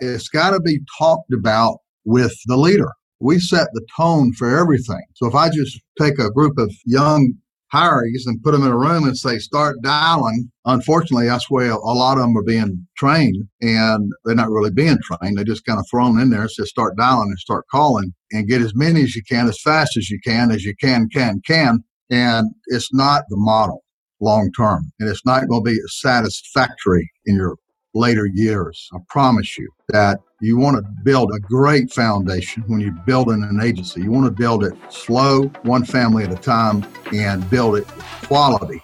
it's got to be talked about with the leader. We set the tone for everything. So if I just take a group of young hires and put them in a room and say, start dialing. Unfortunately, that's where a lot of them are being trained and they're not really being trained. They're just kind of thrown in there and say, start dialing and start calling and get as many as you can, as fast as you can, as you can, can, can. And it's not the model long term. And it's not going to be satisfactory in your later years. I promise you that you want to build a great foundation when you're building an agency. You want to build it slow, one family at a time, and build it quality.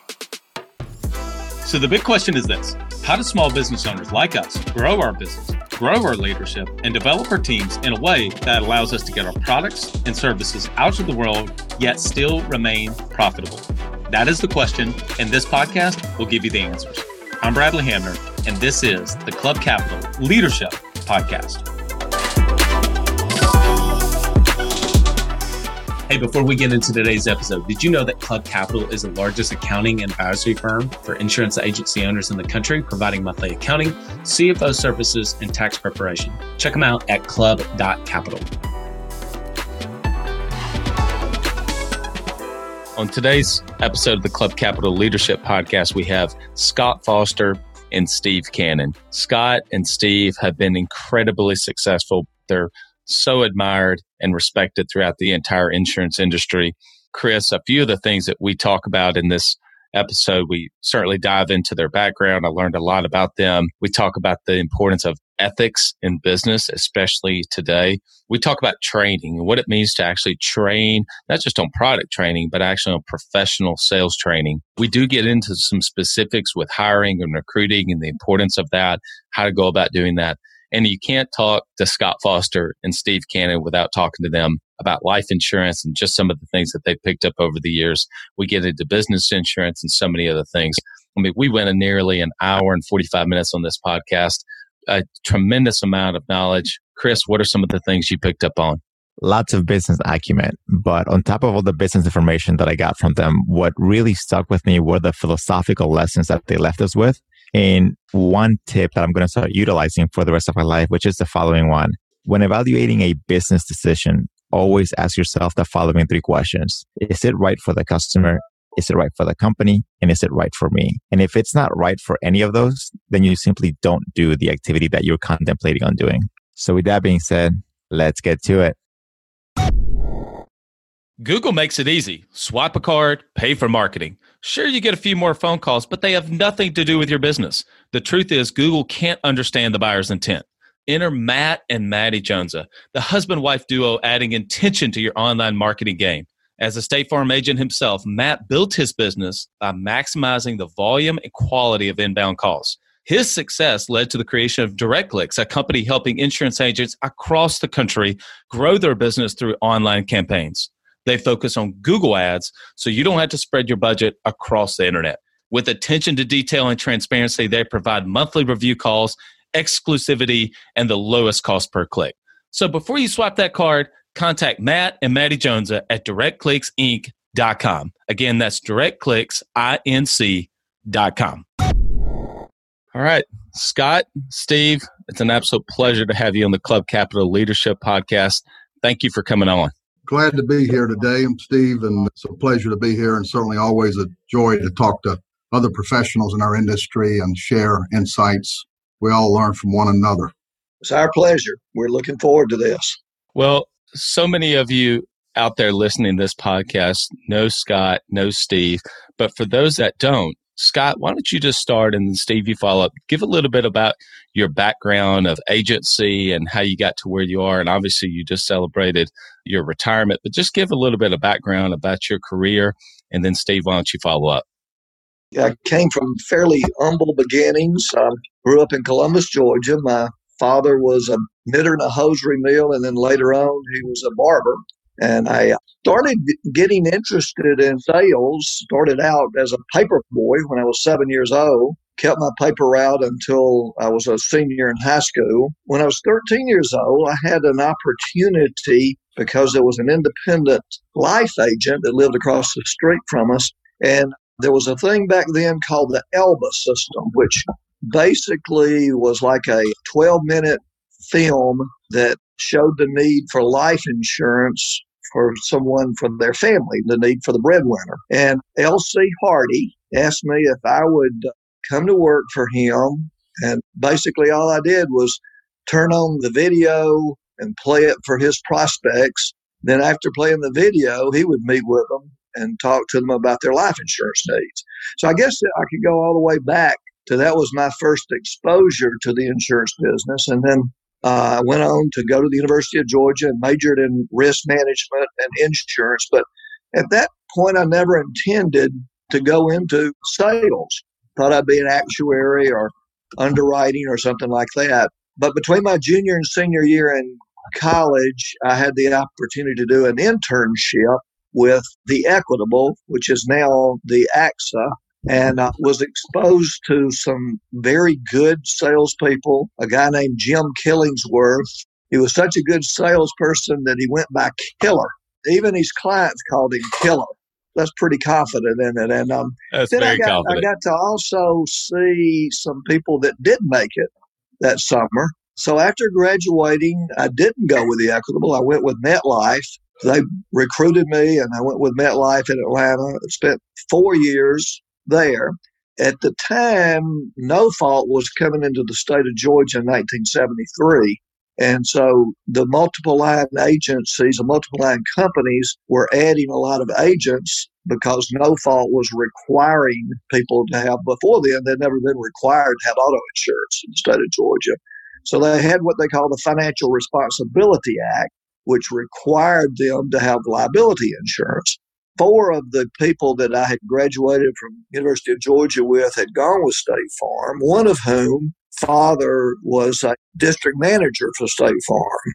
So the big question is this How do small business owners like us grow our business, grow our leadership, and develop our teams in a way that allows us to get our products and services out to the world, yet still remain profitable? That is the question, and this podcast will give you the answers. I'm Bradley Hamner, and this is the Club Capital Leadership Podcast. Hey, before we get into today's episode, did you know that Club Capital is the largest accounting and advisory firm for insurance agency owners in the country, providing monthly accounting, CFO services, and tax preparation? Check them out at club.capital. On today's episode of the Club Capital Leadership Podcast, we have Scott Foster and Steve Cannon. Scott and Steve have been incredibly successful. They're so admired and respected throughout the entire insurance industry. Chris, a few of the things that we talk about in this episode, we certainly dive into their background. I learned a lot about them. We talk about the importance of ethics in business, especially today. We talk about training and what it means to actually train, not just on product training, but actually on professional sales training. We do get into some specifics with hiring and recruiting and the importance of that, how to go about doing that. And you can't talk to Scott Foster and Steve Cannon without talking to them about life insurance and just some of the things that they've picked up over the years. We get into business insurance and so many other things. I mean, we went a nearly an hour and 45 minutes on this podcast a tremendous amount of knowledge. Chris, what are some of the things you picked up on? Lots of business acumen. But on top of all the business information that I got from them, what really stuck with me were the philosophical lessons that they left us with. And one tip that I'm going to start utilizing for the rest of my life, which is the following one. When evaluating a business decision, always ask yourself the following three questions. Is it right for the customer? Is it right for the company? And is it right for me? And if it's not right for any of those, then you simply don't do the activity that you're contemplating on doing. So with that being said, let's get to it. Google makes it easy. Swipe a card, pay for marketing. Sure, you get a few more phone calls, but they have nothing to do with your business. The truth is, Google can't understand the buyer's intent. Enter Matt and Maddie Jonesa, the husband wife duo adding intention to your online marketing game. As a State Farm agent himself, Matt built his business by maximizing the volume and quality of inbound calls. His success led to the creation of DirectClicks, a company helping insurance agents across the country grow their business through online campaigns. They focus on Google ads, so you don't have to spread your budget across the internet. With attention to detail and transparency, they provide monthly review calls, exclusivity, and the lowest cost per click. So before you swipe that card, contact Matt and Maddie Jones at directclicksinc.com. Again, that's directclicksinc.com. All right, Scott, Steve, it's an absolute pleasure to have you on the Club Capital Leadership Podcast. Thank you for coming on. Glad to be here today. I'm Steve, and it's a pleasure to be here, and certainly always a joy to talk to other professionals in our industry and share insights. We all learn from one another. It's our pleasure. We're looking forward to this. Well, so many of you out there listening to this podcast know Scott, know Steve, but for those that don't, Scott, why don't you just start and Steve, you follow up. Give a little bit about your background of agency and how you got to where you are. And obviously, you just celebrated your retirement, but just give a little bit of background about your career. And then, Steve, why don't you follow up? I came from fairly humble beginnings. I grew up in Columbus, Georgia. My father was a knitter in a hosiery mill, and then later on, he was a barber. And I started getting interested in sales, started out as a paper boy when I was seven years old, kept my paper route until I was a senior in high school. When I was 13 years old, I had an opportunity because there was an independent life agent that lived across the street from us. And there was a thing back then called the ELBA system, which basically was like a 12 minute film that showed the need for life insurance for someone from their family, the need for the breadwinner. And L.C. Hardy asked me if I would come to work for him. And basically, all I did was turn on the video and play it for his prospects. Then, after playing the video, he would meet with them and talk to them about their life insurance needs. So, I guess I could go all the way back to that was my first exposure to the insurance business. And then uh, I went on to go to the University of Georgia and majored in risk management and insurance. But at that point, I never intended to go into sales. Thought I'd be an actuary or underwriting or something like that. But between my junior and senior year in college, I had the opportunity to do an internship with the Equitable, which is now the AXA, and I was exposed to some very good salespeople. A guy named Jim Killingsworth. He was such a good salesperson that he went by Killer. Even his clients called him Killer. That's pretty confident in it. And um, That's then I got, confident. I got to also see some people that did make it that summer. So after graduating, I didn't go with the Equitable. I went with MetLife. They recruited me, and I went with MetLife in Atlanta. I Spent four years there. At the time, No Fault was coming into the state of Georgia in 1973. And so the multiple line agencies, the multiple line companies were adding a lot of agents because No Fault was requiring people to have, before then, they'd never been required to have auto insurance in the state of Georgia. So they had what they call the Financial Responsibility Act, which required them to have liability insurance four of the people that I had graduated from University of Georgia with had gone with State Farm, one of whom father was a district manager for State Farm.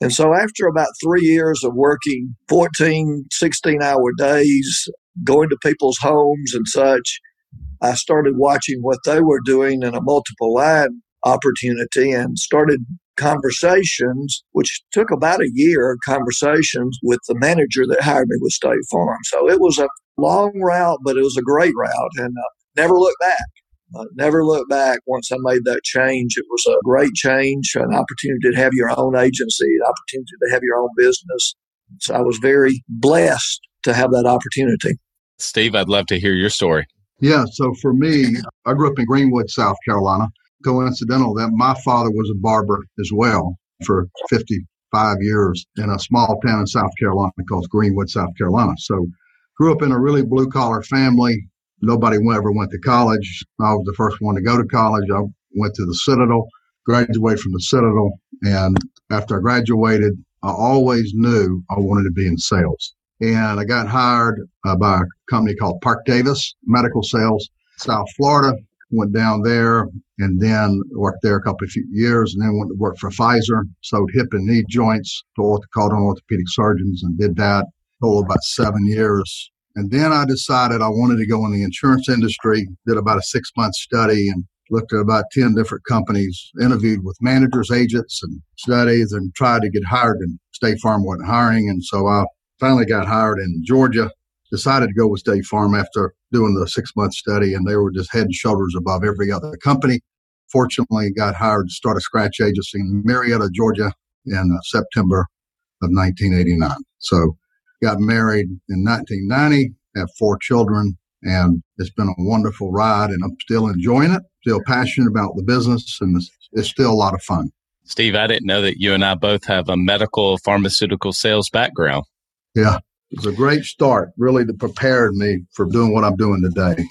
And so after about three years of working 14, 16 hour days, going to people's homes and such, I started watching what they were doing in a multiple line opportunity and started conversations, which took about a year of conversations with the manager that hired me with State Farm. So it was a long route, but it was a great route and uh, never looked back. Uh, never looked back once I made that change. It was a great change, an opportunity to have your own agency, an opportunity to have your own business. So I was very blessed to have that opportunity. Steve, I'd love to hear your story. Yeah. So for me, I grew up in Greenwood, South Carolina. Coincidental that my father was a barber as well for 55 years in a small town in South Carolina called Greenwood, South Carolina. So grew up in a really blue collar family. Nobody ever went to college. I was the first one to go to college. I went to the Citadel, graduated from the Citadel. And after I graduated, I always knew I wanted to be in sales. And I got hired uh, by a company called Parke-Davis Medical Sales, South Florida. Went down there and then worked there a couple of years and then went to work for Pfizer, sold hip and knee joints to orthopedic surgeons and did that for about seven years. And then I decided I wanted to go in the insurance industry, did about a six month study and looked at about 10 different companies, interviewed with managers, agents, and studies, and tried to get hired. And State Farm wasn't hiring. And so I finally got hired in Georgia, decided to go with State Farm after doing the six month study, and they were just head and shoulders above every other company. Fortunately, got hired to start a scratch agency in Marietta, Georgia in uh, September of 1989. So got married in 1990, have four children, and it's been a wonderful ride, and I'm still enjoying it, still passionate about the business, and it's, it's still a lot of fun. Steve, I didn't know that you and I both have a medical pharmaceutical sales background. Yeah, it was a great start, really, to prepare me for doing what I'm doing today.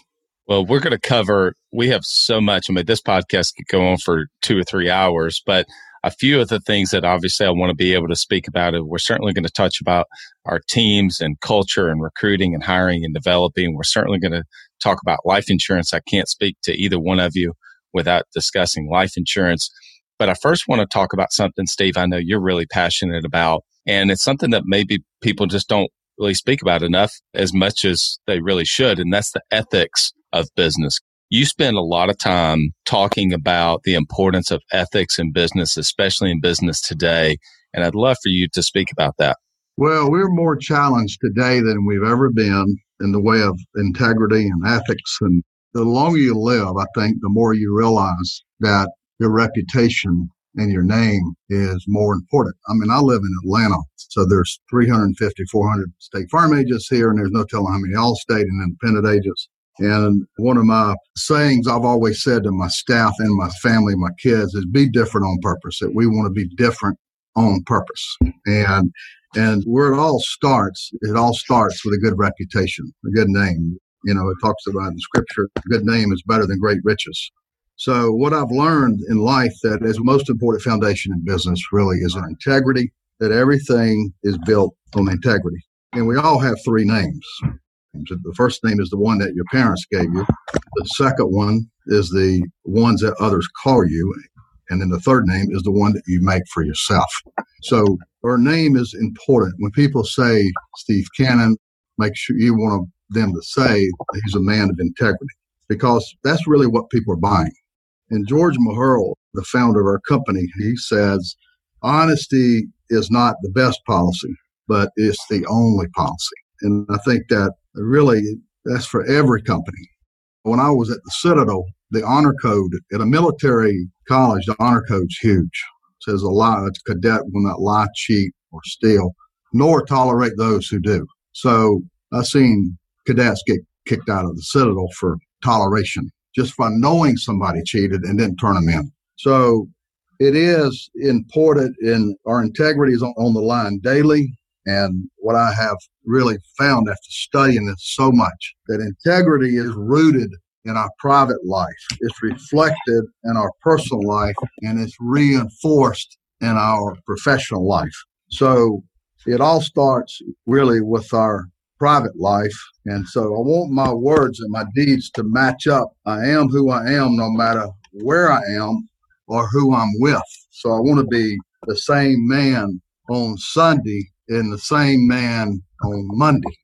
Well, we're going to cover, we have so much. I mean, this podcast could go on for two or three hours, but a few of the things that obviously I want to be able to speak about. We're certainly going to touch about our teams and culture and recruiting and hiring and developing. We're certainly going to talk about life insurance. I can't speak to either one of you without discussing life insurance. But I first want to talk about something, Steve, I know you're really passionate about. And it's something that maybe people just don't really speak about enough as much as they really should. And that's the ethics of business. You spend a lot of time talking about the importance of ethics in business, especially in business today. And I'd love for you to speak about that. Well, we're more challenged today than we've ever been in the way of integrity and ethics. And the longer you live, I think the more you realize that your reputation and your name is more important. I mean, I live in Atlanta, so there's 350, 400 state farm agents here, and there's no telling how many Allstate and independent agents. And one of my sayings I've always said to my staff and my family, my kids, is be different on purpose. That we want to be different on purpose. And and where it all starts, it all starts with a good reputation, a good name. You know, it talks about in scripture, a good name is better than great riches. So what I've learned in life that is most important foundation in business really is our integrity, that everything is built on integrity. And we all have three names. The first name is the one that your parents gave you. The second one is the ones that others call you. And then the third name is the one that you make for yourself. So our name is important. When people say Steve Cannon, make sure you want them to say he's a man of integrity because that's really what people are buying. And George Mecherle, the founder of our company, he says honesty is not the best policy, but it's the only policy. And I think that really that's for every company. When I was at the Citadel, the honor code at a military college, the honor code's huge. It says a lie, a cadet will not lie, cheat, or steal, nor tolerate those who do. So I've seen cadets get kicked out of the Citadel for toleration just by knowing somebody cheated and didn't turn them in. So it is important in our integrity is on, on the line daily. And what I have really found after studying this so much that integrity is rooted in our private life. It's reflected in our personal life and it's reinforced in our professional life. So it all starts really with our private life. And so I want my words and my deeds to match up. I am who I am no matter where I am or who I'm with. So I want to be the same man on Sunday and the same man on Monday.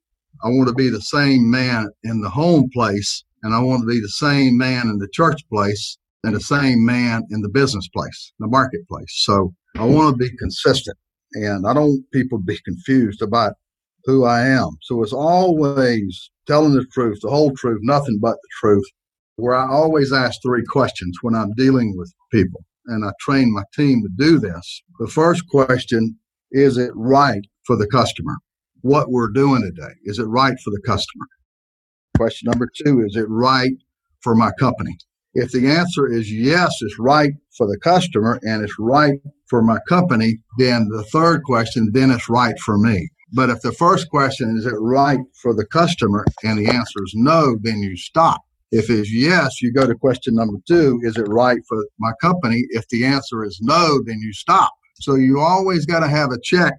I want to be the same man in the home place and I want to be the same man in the church place and the same man in the business place, the marketplace. So I want to be consistent and I don't want people to be confused about who I am. So it's always telling the truth, the whole truth, nothing but the truth, where I always ask three questions when I'm dealing with people. And I train my team to do this. The first question is it right for the customer? What we're doing today, is it right for the customer? Question number two, is it right for my company? If the answer is yes, it's right for the customer and it's right for my company, then the third question, then it's right for me. But if the first question is it right for the customer and the answer is no, then you stop. If it's yes, you go to question number two, is it right for my company? If the answer is no, then you stop. So you always got to have a check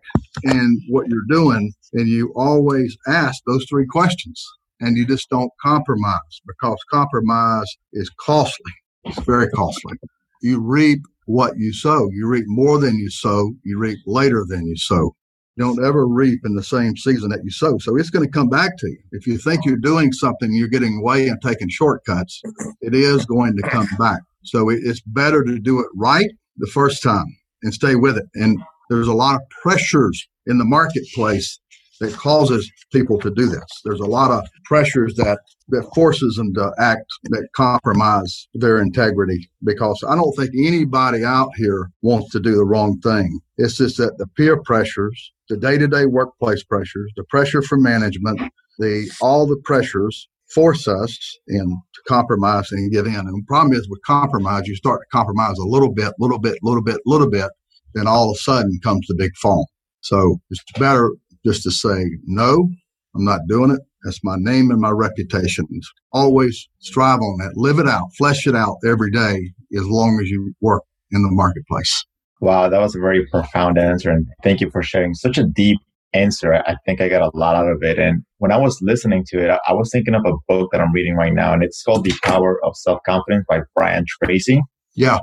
in what you're doing and you always ask those three questions and you just don't compromise because compromise is costly. It's very costly. You reap what you sow. You reap more than you sow. You reap later than you sow. Don't ever reap in the same season that you sow. So it's going to come back to you. If you think you're doing something, you're getting away and taking shortcuts, it is going to come back. So it's better to do it right the first time and stay with it. And there's a lot of pressures in the marketplace that causes people to do this. There's a lot of pressures that that forces them to act that compromise their integrity because I don't think anybody out here wants to do the wrong thing. It's just that the peer pressures, the day-to-day workplace pressures, the pressure from management, the all the pressures force us in to compromise and give in. And the problem is with compromise, you start to compromise a little bit, little bit, little bit, little bit, then all of a sudden comes the big fall. So it's better just to say, no, I'm not doing it. That's my name and my reputation. Always strive on that. Live it out, flesh it out every day as long as you work in the marketplace. Wow, that was a very profound answer. And thank you for sharing such a deep answer. I think I got a lot out of it. And when I was listening to it, I was thinking of a book that I'm reading right now, and it's called The Power of Self Confidence by Brian Tracy. Yeah.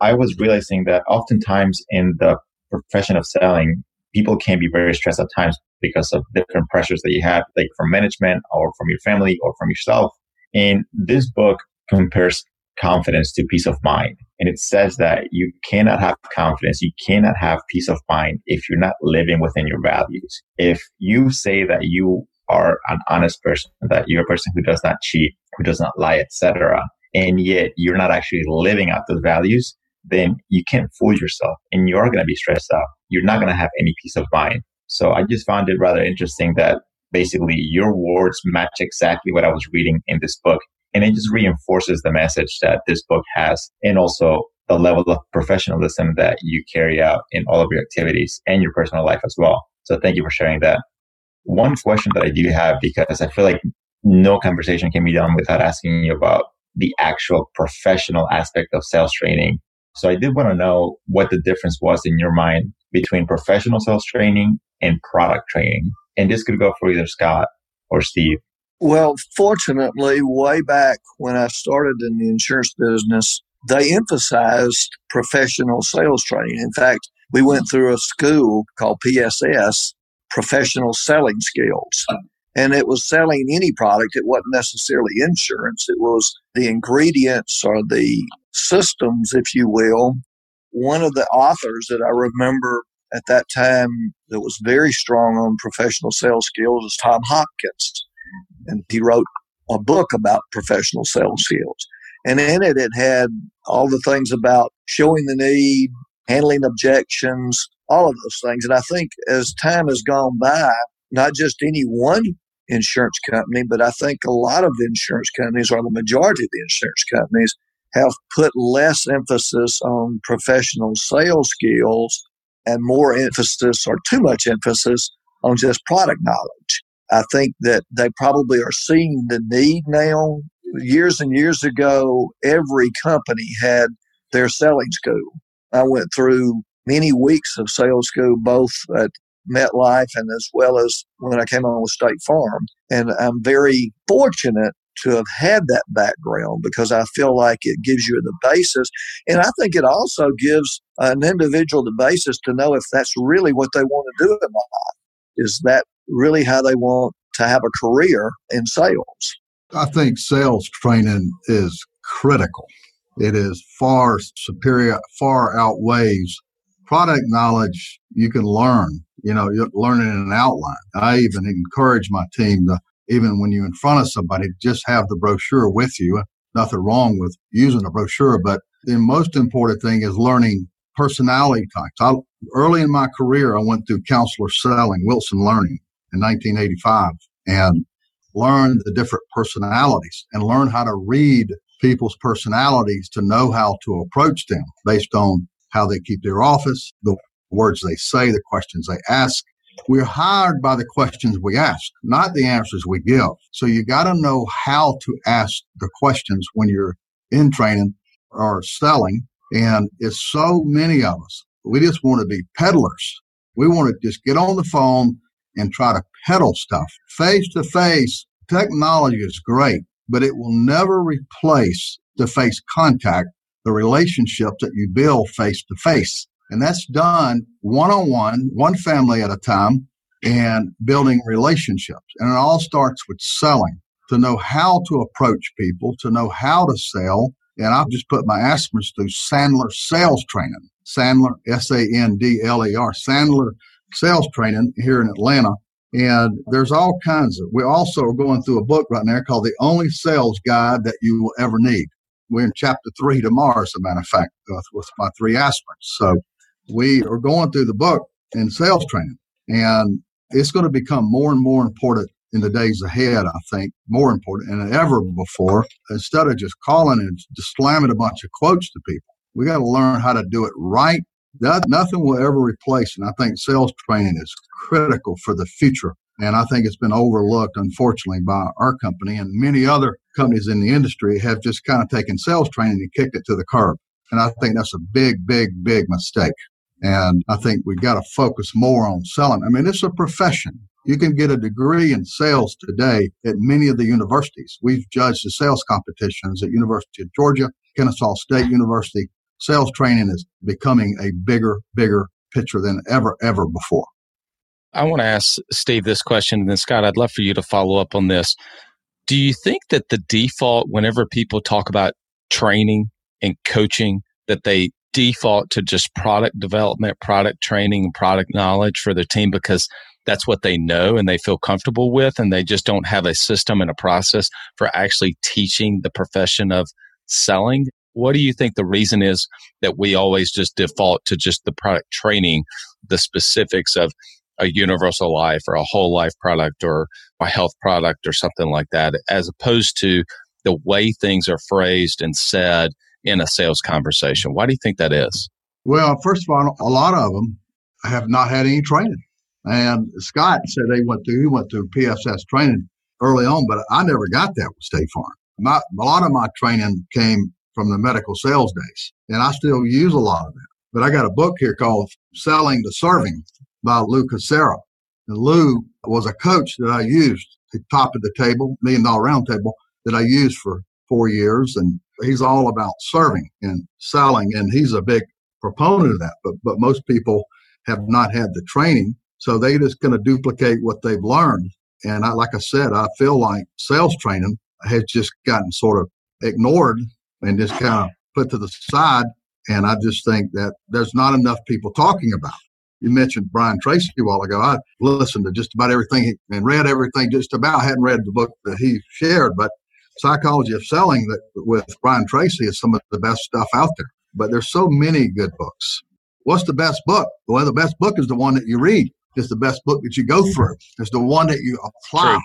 I was realizing that oftentimes in the profession of selling, people can be very stressed at times because of different pressures that you have, like from management or from your family or from yourself. And this book compares confidence to peace of mind. And it says that you cannot have confidence, you cannot have peace of mind if you're not living within your values. If you say that you are an honest person, that you're a person who does not cheat, who does not lie, etc., and yet you're not actually living out those values, then you can't fool yourself and you're going to be stressed out. You're not going to have any peace of mind. So I just found it rather interesting that basically your words match exactly what I was reading in this book. And it just reinforces the message that this book has and also the level of professionalism that you carry out in all of your activities and your personal life as well. So thank you for sharing that. One question that I do have, because I feel like no conversation can be done without asking you about the actual professional aspect of sales training. So I did want to know what the difference was in your mind between professional sales training and product training. And this could go for either Scott or Steve. Well, fortunately, way back when I started in the insurance business, they emphasized professional sales training. In fact, we went through a school called PSS, Professional Selling Skills. And it was selling any product. It wasn't necessarily insurance. It was the ingredients or the systems, if you will. One of the authors that I remember at that time that was very strong on professional sales skills is Tom Hopkins. And he wrote a book about professional sales skills. And in it, it had all the things about showing the need, handling objections, all of those things. And I think as time has gone by, not just any one insurance company, but I think a lot of the insurance companies, or the majority of the insurance companies, have put less emphasis on professional sales skills and more emphasis or too much emphasis on just product knowledge. I think that they probably are seeing the need now. Years and years ago, every company had their selling school. I went through many weeks of sales school, both at MetLife and as well as when I came on with State Farm. And I'm very fortunate to have had that background because I feel like it gives you the basis. And I think it also gives an individual the basis to know if that's really what they want to do in life. Is that really how they want to have a career in sales? I think sales training is critical. It is far superior, far outweighs product knowledge you can learn. You know, you learn it in an outline. I even encourage my team to even when you're in front of somebody, just have the brochure with you. Nothing wrong with using a brochure, but the most important thing is learning personality types. I, early in my career, I went through counselor selling, Wilson Learning in 1985, and learned the different personalities and learn how to read people's personalities to know how to approach them based on how they keep their office, the words they say, the questions they ask, we're hired by the questions we ask, not the answers we give. So you got to know how to ask the questions when you're in training or selling. And it's so many of us. We just want to be peddlers. We want to just get on the phone and try to peddle stuff. Face to face, technology is great, but it will never replace the face contact, the relationship that you build face to face. And that's done one on one, one family at a time, and building relationships. And it all starts with selling to know how to approach people, to know how to sell. And I've just put my aspirants through Sandler sales training. Sandler, S A N D L E R, Sandler sales training here in Atlanta. And there's all kinds of, we also going through a book right now called The Only Sales Guide That You Will Ever Need. We're in chapter three tomorrow, as a matter of fact, with my three aspirants. So we are going through the book in sales training, and it's going to become more and more important in the days ahead, I think, more important than ever before. Instead of just calling and just slamming a bunch of quotes to people, we got to learn how to do it right. That, nothing will ever replace. And I think sales training is critical for the future. And I think it's been overlooked, unfortunately, by our company and many other companies in the industry have just kind of taken sales training and kicked it to the curb. And I think that's a big, big, big mistake. And I think we've got to focus more on selling. I mean, it's a profession. You can get a degree in sales today at many of the universities. We've judged the sales competitions at University of Georgia, Kennesaw State University. Sales training is becoming a bigger, bigger picture than ever, ever before. I want to ask Steve this question, and then Scott, I'd love for you to follow up on this. Do you think that the default, whenever people talk about training and coaching, that they default to just product development, product training, product knowledge for their team because that's what they know and they feel comfortable with, and they just don't have a system and a process for actually teaching the profession of selling. What do you think the reason is that we always just default to just the product training, the specifics of a universal life or a whole life product or a health product or something like that, as opposed to the way things are phrased and said in a sales conversation? Why do you think that is? Well, first of all, a lot of them have not had any training. And Scott said they went through, he went through PSS training early on, but I never got that with State Farm. My, a lot of my training came from the medical sales days, and I still use a lot of it. But I got a book here called Selling to Serving by Lou Cassara. And Lou was a coach that I used at top of the table, million dollar round table that I used for four years. And he's all about serving and selling. And he's a big proponent of that. But, but most people have not had the training. So they just going to duplicate what they've learned. And I, like I said, I feel like sales training has just gotten sort of ignored and just kind of put to the side. And I just think that there's not enough people talking about it. You mentioned Brian Tracy a while ago. I listened to just about everything and read everything just about. I hadn't read the book that he shared, but Psychology of Selling that with Brian Tracy is some of the best stuff out there. But there's so many good books. What's the best book? Well, the best book is the one that you read. It's the best book that you go mm-hmm. through. It's the one that you apply.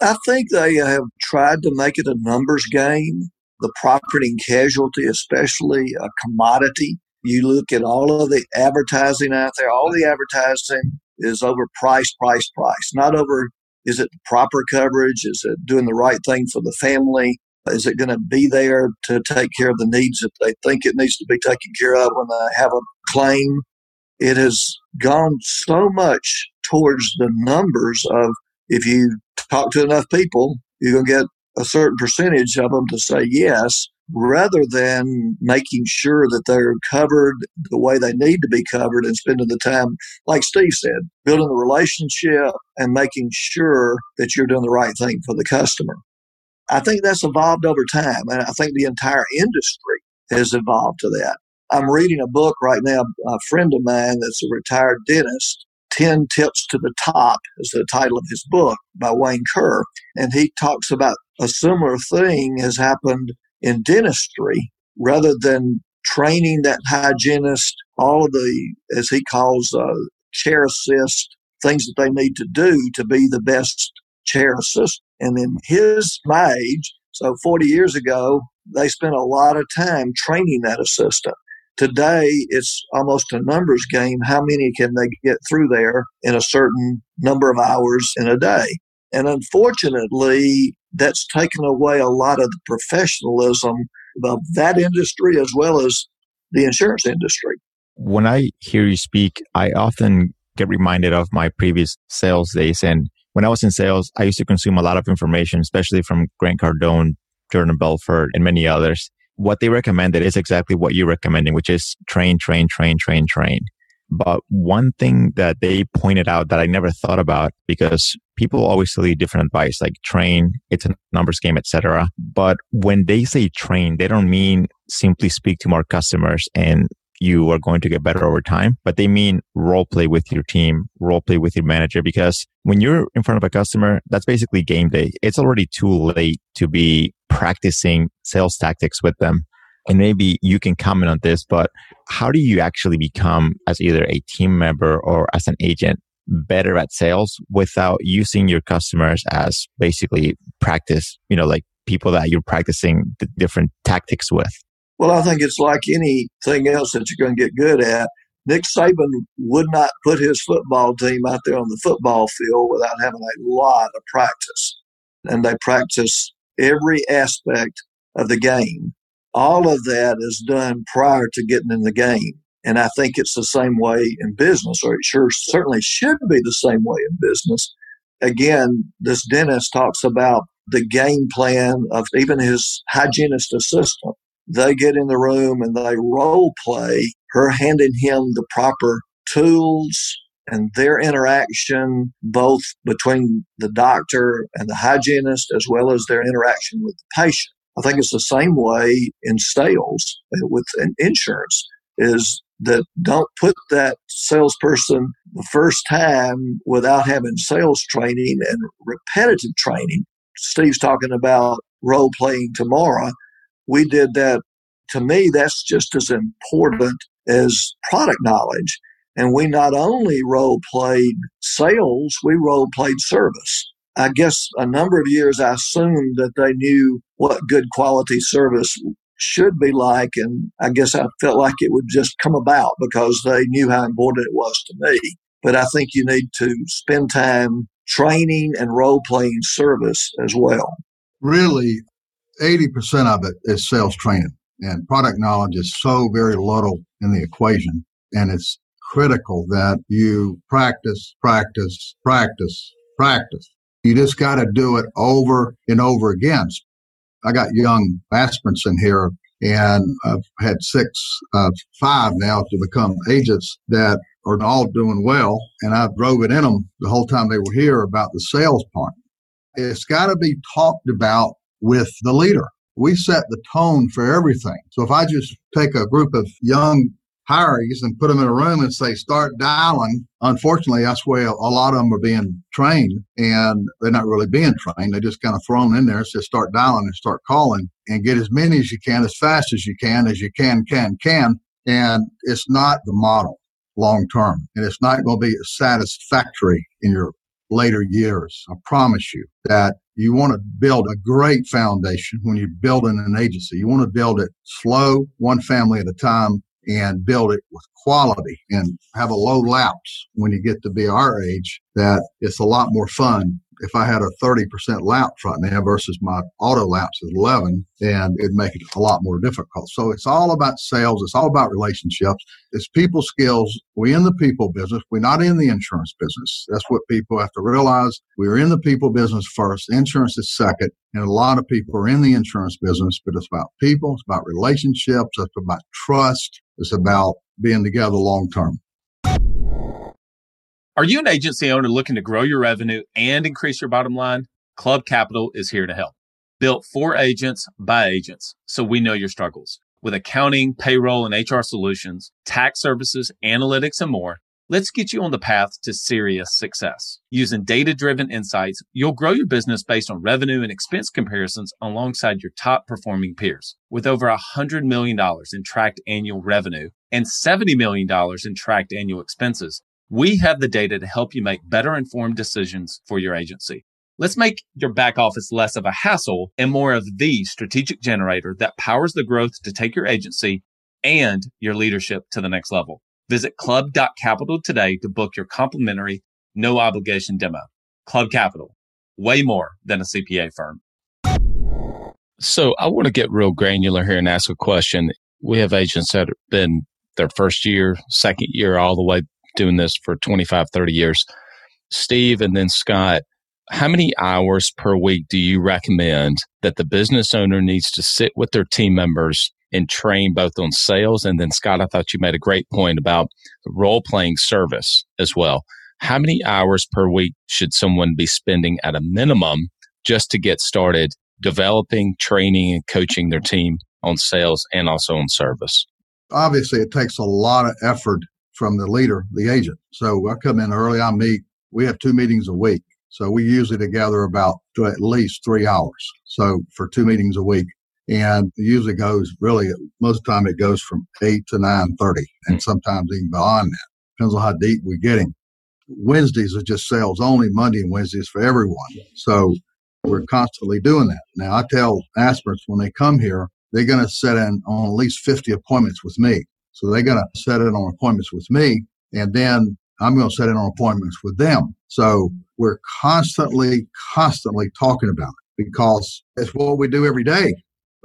I think they have tried to make it a numbers game. The property and casualty, especially a commodity. You look at all of the advertising out there, all the advertising is over price, price, price, not over is it proper coverage? Is it doing the right thing for the family? Is it going to be there to take care of the needs that they think it needs to be taken care of when they have a claim? It has gone so much towards the numbers of if you talk to enough people, you're going to get a certain percentage of them to say yes, rather than making sure that they're covered the way they need to be covered and spending the time, like Steve said, building the relationship and making sure that you're doing the right thing for the customer. I think that's evolved over time, and I think the entire industry has evolved to that. I'm reading a book right now, a friend of mine that's a retired dentist. 10 Tips to the Top is the title of his book by Wayne Kerr. And he talks about a similar thing has happened in dentistry rather than training that hygienist, all of the, as he calls, uh, chair assist, things that they need to do to be the best chair assist. And in his my age, so 40 years ago, they spent a lot of time training that assistant. Today, it's almost a numbers game. How many can they get through there in a certain number of hours in a day? And unfortunately, that's taken away a lot of the professionalism of that industry as well as the insurance industry. When I hear you speak, I often get reminded of my previous sales days. And when I was in sales, I used to consume a lot of information, especially from Grant Cardone, Jordan Belfort, and many others. What they recommended is exactly what you're recommending, which is train, train, train, train, train. But one thing that they pointed out that I never thought about because people always tell you different advice like train, it's a numbers game, etc. But when they say train, they don't mean simply speak to more customers and you are going to get better over time, but they mean role play with your team, role play with your manager. Because when you're in front of a customer, that's basically game day. It's already too late to be practicing sales tactics with them and maybe you can comment on this, but how do you actually become as either a team member or as an agent better at sales without using your customers as basically practice, you know, like people that you're practicing the different tactics with? Well, I think it's like anything else that you're going to get good at. Nick Saban would not put his football team out there on the football field without having a lot of practice. And they practice every aspect of the game all of that is done prior to getting in the game. And I think it's the same way in business, or it sure certainly should be the same way in business. Again, this dentist talks about the game plan of even his hygienist assistant. They get in the room and they role play her handing him the proper tools and their interaction, both between the doctor and the hygienist, as well as their interaction with the patient. I think it's the same way in sales uh, with insurance is that don't put that salesperson the first time without having sales training and repetitive training. Steve's talking about role playing tomorrow. We did that to me, that's just as important as product knowledge. And we not only role played sales, we role played service. I guess a number of years I assumed that they knew what good quality service should be like. And I guess I felt like it would just come about because they knew how important it was to me. But I think you need to spend time training and role playing service as well. Really, 80% of it is sales training. And product knowledge is so very little in the equation. And it's critical that you practice, practice, practice, practice. You just got to do it over and over again. I got young aspirants in here and I've had six, uh, five now to become agents that are all doing well. And I drove it in them the whole time they were here about the sales part. It's got to be talked about with the leader. We set the tone for everything. So if I just take a group of young hirees and put them in a room and say, start dialing. Unfortunately, that's where a lot of them are being trained and they're not really being trained. They're just kind of thrown in there. So start dialing and start calling and get as many as you can, as fast as you can, as you can, can, can. And it's not the model long term. And it's not going to be satisfactory in your later years. I promise you that you want to build a great foundation when you're building an agency. You want to build it slow, one family at a time, and build it with quality and have a low lapse when you get to be our age that it's a lot more fun if I had a 30% lapse right now versus my auto lapse is 11, and it'd make it a lot more difficult. So it's all about sales. It's all about relationships. It's people skills. We're in the people business. We're not in the insurance business. That's what people have to realize. We're in the people business first. Insurance is second. And a lot of people are in the insurance business, but it's about people. It's about relationships. It's about trust. It's about being together long term. Are you an agency owner looking to grow your revenue and increase your bottom line? Club Capital is here to help. Built for agents by agents, so we know your struggles. With accounting, payroll, and HR solutions, tax services, analytics, and more, let's get you on the path to serious success. Using data driven insights, you'll grow your business based on revenue and expense comparisons alongside your top performing peers. With over $100 million in tracked annual revenue and $70 million in tracked annual expenses, we have the data to help you make better informed decisions for your agency. Let's make your back office less of a hassle and more of the strategic generator that powers the growth to take your agency and your leadership to the next level. Visit club.capital today to book your complimentary, no obligation demo. Club Capital, way more than a CPA firm. So I want to get real granular here and ask a question. We have agents that have been their first year, second year, all the way doing this for 25, 30 years. Steve and then Scott, how many hours per week do you recommend that the business owner needs to sit with their team members and train both on sales? And then, Scott, I thought you made a great point about role playing service as well. How many hours per week should someone be spending at a minimum just to get started developing, training, and coaching their team on sales and also on service? Obviously, it takes a lot of effort from the leader, the agent. So I come in early, I meet, we have two meetings a week. So we usually together about at least three hours. So for two meetings a week. And usually goes really, most of the time it goes from eight to nine thirty and hmm. sometimes even beyond that. Depends on how deep we're getting. Wednesdays are just sales only. Monday and Wednesdays for everyone. So we're constantly doing that. Now I tell aspirants when they come here, they're going to set in on at least 50 appointments with me. So they're going to set in on appointments with me, and then I'm going to set in on appointments with them. So we're constantly, constantly talking about it because it's what we do every day.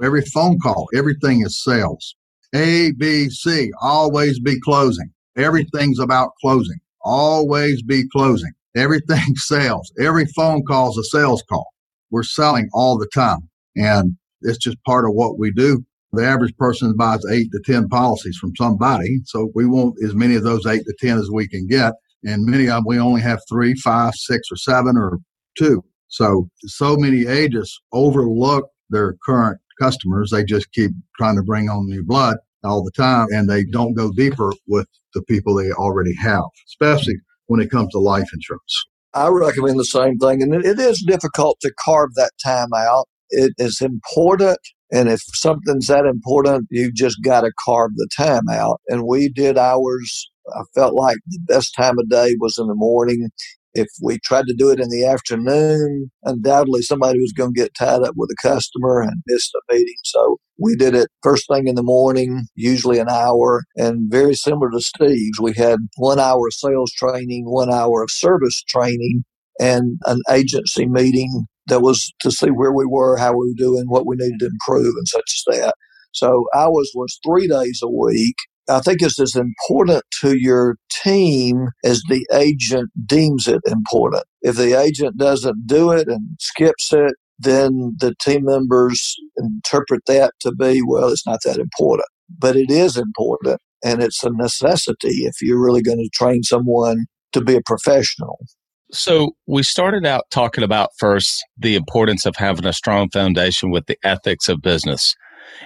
Every phone call, everything is sales. A, B, C, always be closing. Everything's about closing. Always be closing. Everything sales. Every phone call is a sales call. We're selling all the time. And it's just part of what we do. The average person buys eight to 10 policies from somebody. So we want as many of those eight to 10 as we can get. And many of them, we only have three, five, six, or seven, or two. So, so many agents overlook their current customers. They just keep trying to bring on new blood all the time and they don't go deeper with the people they already have, especially when it comes to life insurance. I recommend the same thing. And it is difficult to carve that time out. It is important And if something's that important, you just got to carve the time out. And we did ours. I felt like the best time of day was in the morning. If we tried to do it in the afternoon, undoubtedly somebody was going to get tied up with a customer and miss the meeting. So we did it first thing in the morning, usually an hour, and very similar to Steve's. We had one hour of sales training, one hour of service training, and an agency meeting that was to see where we were, how we were doing, what we needed to improve, and such as that. So ours was three days a week. I think it's as important to your team as the agent deems it important. If the agent doesn't do it and skips it, then the team members interpret that to be, well, it's not that important. But it is important and it's a necessity if you're really going to train someone to be a professional. So we started out talking about first the importance of having a strong foundation with the ethics of business.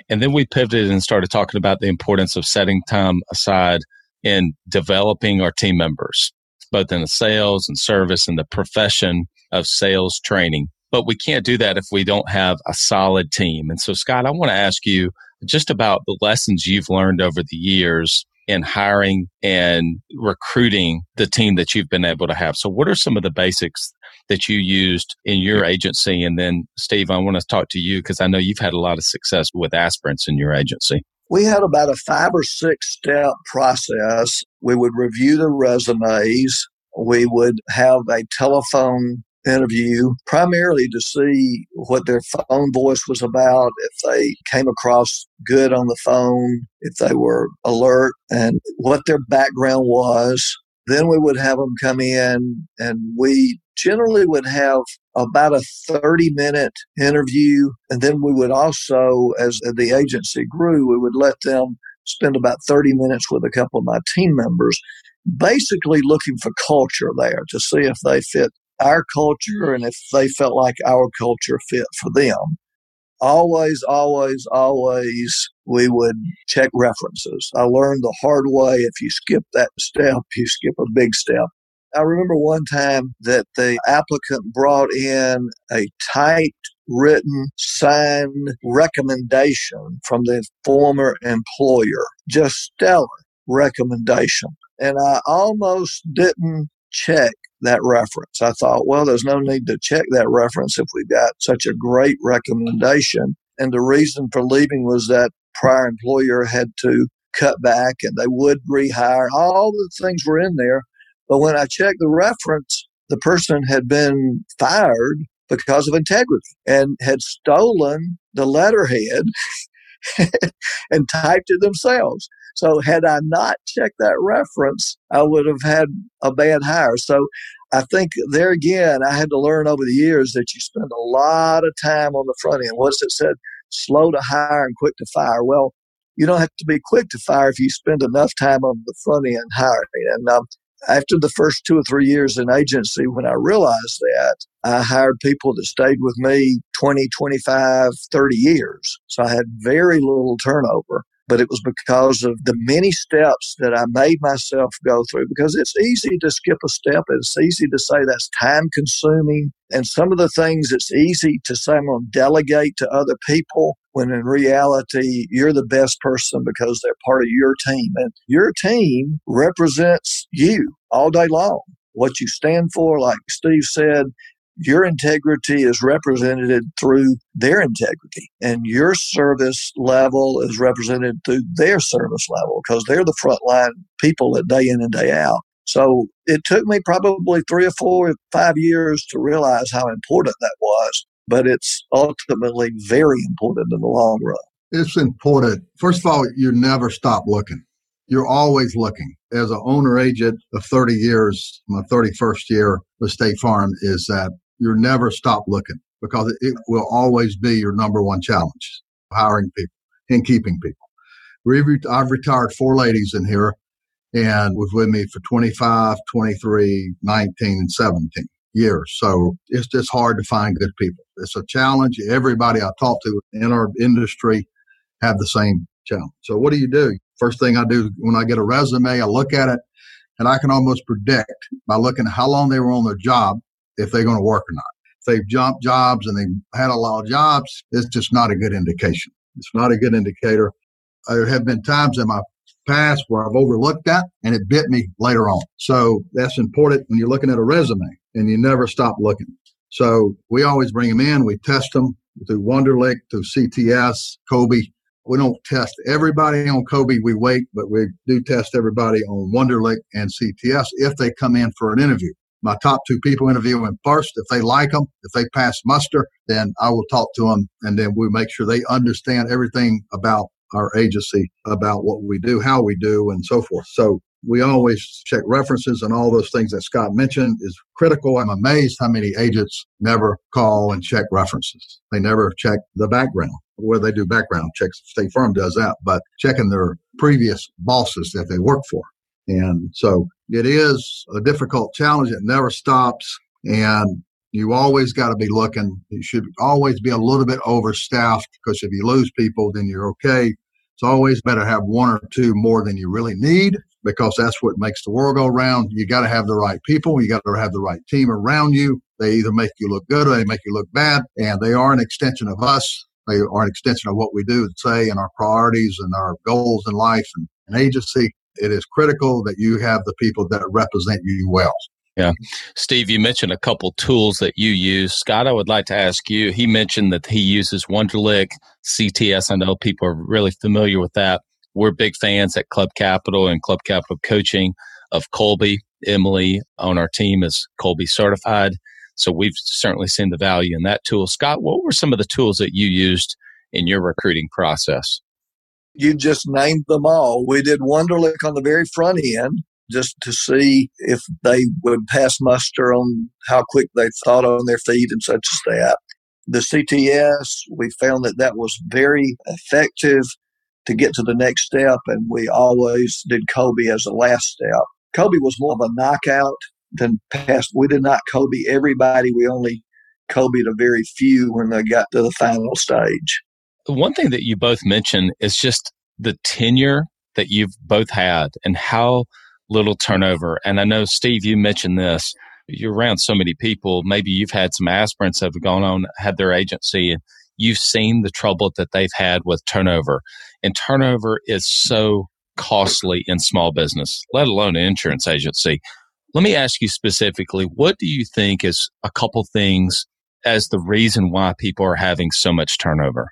And then we pivoted and started talking about the importance of setting time aside in developing our team members, both in the sales and service and the profession of sales training. But we can't do that if we don't have a solid team. And so, Scott, I want to ask you just about the lessons you've learned over the years in hiring and recruiting the team that you've been able to have. So, what are some of the basics that you used in your agency? And then, Steve, I want to talk to you because I know you've had a lot of success with aspirants in your agency. We had about a five or six step process. We would review the resumes. We would have a telephone interview primarily to see what their phone voice was about, if they came across good on the phone, if they were alert, and what their background was. Then we would have them come in, and we generally would have about a 30 minute interview. And then we would also, as the agency grew, we would let them spend about 30 minutes with a couple of my team members, basically looking for culture there to see if they fit our culture and if they felt like our culture fit for them. Always, always, always, we would check references. I learned the hard way if you skip that step, you skip a big step. I remember one time that the applicant brought in a typed, written, signed recommendation from the former employer. Just stellar recommendation. And I almost didn't check that reference. I thought, well, there's no need to check that reference if we got such a great recommendation. And the reason for leaving was that prior employer had to cut back and they would rehire. All the things were in there. But when I checked the reference, the person had been fired because of integrity and had stolen the letterhead and typed it themselves. So had I not checked that reference, I would have had a bad hire. So I think there again, I had to learn over the years that you spend a lot of time on the front end. What's it said? Slow to hire and quick to fire. Well, you don't have to be quick to fire if you spend enough time on the front end hiring. And um, after the first two or three years in agency, when I realized that, I hired people that stayed with me 20, 25, 30 years. So I had very little turnover but it was because of the many steps that I made myself go through. Because it's easy to skip a step, it's easy to say that's time consuming. And some of the things it's easy to say I'm going to delegate to other people when in reality you're the best person because they're part of your team. And your team represents you all day long. What you stand for, like Steve said, your integrity is represented through their integrity and your service level is represented through their service level because they're the frontline people that day in and day out so it took me probably three or four or five years to realize how important that was but it's ultimately very important in the long run it's important first of all you never stop looking you're always looking. As an owner agent of 30 years, my 31st year with State Farm is that you never stop looking because it will always be your number one challenge hiring people and keeping people. I've retired four ladies in here and was with me for 25, 23, 19, and 17 years. So it's just hard to find good people. It's a challenge. Everybody I talk to in our industry have the same challenge. So what do you do? First thing I do when I get a resume, I look at it and I can almost predict by looking at how long they were on their job if they're going to work or not. If they've jumped jobs and they've had a lot of jobs, it's just not a good indication. It's not a good indicator. There have been times in my past where I've overlooked that and it bit me later on. So that's important when you're looking at a resume and you never stop looking. So we always bring them in. We test them through Wonderlic, through CTS, Kolbe. We don't test everybody on Kolbe, We wait, but we do test everybody on Wonderlic and CTS if they come in for an interview. My top two people interview them first. If they like them, if they pass muster, then I will talk to them and then we make sure they understand everything about our agency, about what we do, how we do, and so forth. So we always check references and all those things that Scott mentioned is critical. I'm amazed how many agents never call and check references. They never check the background where they do background checks. State Farm does that, but checking their previous bosses that they work for. And so it is a difficult challenge. It never stops. And you always got to be looking. You should always be a little bit overstaffed because if you lose people, then you're okay. It's always better to have one or two more than you really need because that's what makes the world go round. You got to have the right people. You got to have the right team around you. They either make you look good or they make you look bad. And they are an extension of us. They are an extension of what we do and say and our priorities and our goals in life and an agency. It is critical that you have the people that represent you well. Yeah. Steve, you mentioned a couple tools that you use. Scott, I would like to ask you. He mentioned that he uses Wonderlic, CTS. I know people are really familiar with that. We're big fans at Club Capital and Club Capital Coaching of Kolbe. Emily on our team is Kolbe certified. So we've certainly seen the value in that tool. Scott, what were some of the tools that you used in your recruiting process? You just named them all. We did Wonderlic on the very front end just to see if they would pass muster on how quick they thought on their feet and such as that. The CTS, we found that that was very effective to get to the next step, and we always did Kolbe as the last step. Kolbe was more of a knockout than past. We did not Kolbe everybody. We only Kolbe a very few when they got to the final stage. One thing that you both mentioned is just the tenure that you've both had and how little turnover. And I know, Steve, you mentioned this. You're around so many people. Maybe you've had some aspirants have gone on, had their agency, and you've seen the trouble that they've had with turnover. And turnover is so costly in small business, let alone an insurance agency. Let me ask you specifically, what do you think is a couple things as the reason why people are having so much turnover?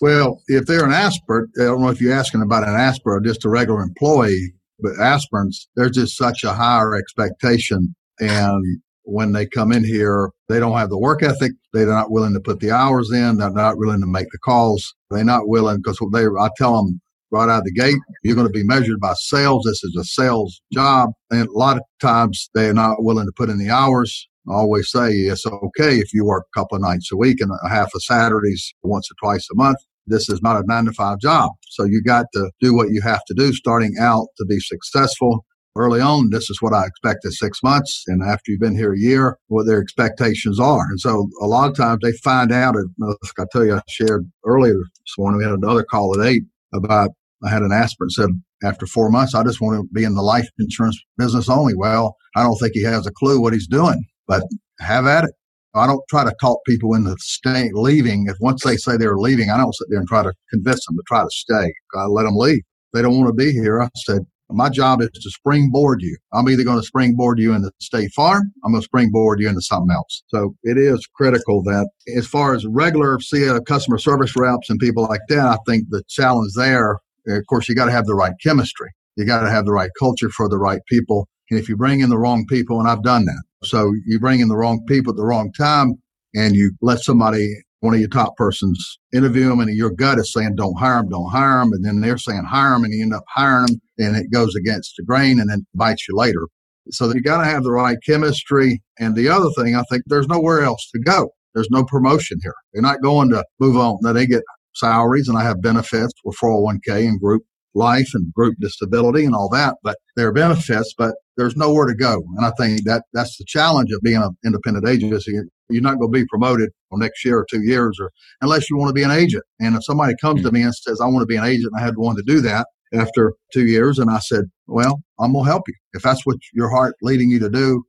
Well, if they're an aspirant, I don't know if you're asking about an aspirant or just a regular employee, but aspirants, there's just such a higher expectation. And when they come in here, they don't have the work ethic. They're not willing to put the hours in. They're not willing to make the calls. They're not willing because they, I tell them right out of the gate, you're going to be measured by sales. This is a sales job. And a lot of times they're not willing to put in the hours. I always say it's okay if you work a couple of nights a week and a half of Saturdays once or twice a month. This is not a nine to five job. So you got to do what you have to do starting out to be successful. Early on, this is what I expected six months. And after you've been here a year, what their expectations are. And so a lot of times they find out, I tell you, I shared earlier this morning, we had another call at eight about, I had an aspirant said, after four months, I just want to be in the life insurance business only. Well, I don't think he has a clue what he's doing, but have at it. I don't try to talk people into staying, leaving. If once they say they're leaving, I don't sit there and try to convince them to try to stay. I let them leave. They don't want to be here. I said, my job is to springboard you. I'm either going to springboard you into State Farm. I'm going to springboard you into something else. So it is critical that as far as regular see customer service reps and people like that, I think the challenge there, of course, you got to have the right chemistry. You got to have the right culture for the right people. And if you bring in the wrong people, and I've done that, so you bring in the wrong people at the wrong time and you let somebody, one of your top persons, interview them and your gut is saying, don't hire them, don't hire them. And then they're saying, hire them and you end up hiring them and it goes against the grain and then bites you later. So you got to have the right chemistry. And the other thing, I think there's nowhere else to go. There's no promotion here. They're not going to move on. Now they get salaries and I have benefits with 401k and group life and group disability and all that, but there are benefits, but there's nowhere to go. And I think that that's the challenge of being an independent agency. You're not going to be promoted for next year or two years or unless you want to be an agent. And if somebody comes to me and says, I want to be an agent, I had one to do that after two years. And I said, well, I'm going to help you. If that's what your heart leading you to do,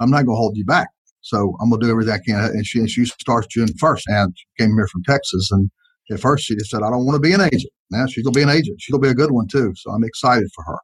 I'm not going to hold you back. So I'm going to do everything I can. And she, and she starts June 1st and came here from Texas. And at first she just said, I don't want to be an agent. Now she's going to be an agent. She's going to be a good one too. So I'm excited for her.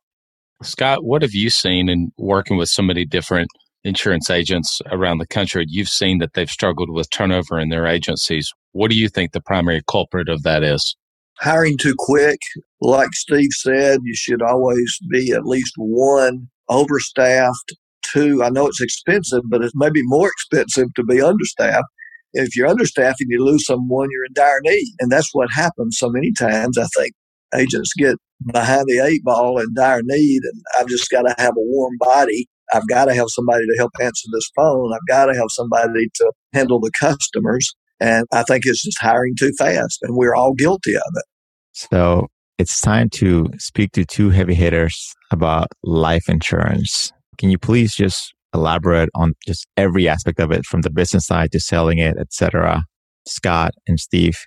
Scott, what have you seen in working with so many different insurance agents around the country? You've seen that they've struggled with turnover in their agencies. What do you think the primary culprit of that is? Hiring too quick. Like Steve said, you should always be at least one overstaffed. Two, I know it's expensive, but it's maybe more expensive to be understaffed. If you're understaffed and you lose someone, you're in dire need. And that's what happens so many times. I think agents get behind the eight ball in dire need, and I've just got to have a warm body. I've got to have somebody to help answer this phone. I've got to have somebody to handle the customers. And I think it's just hiring too fast, and we're all guilty of it. So it's time to speak to two heavy hitters about life insurance. Can you please just elaborate on just every aspect of it from the business side to selling it, etc.? Scott and Steve.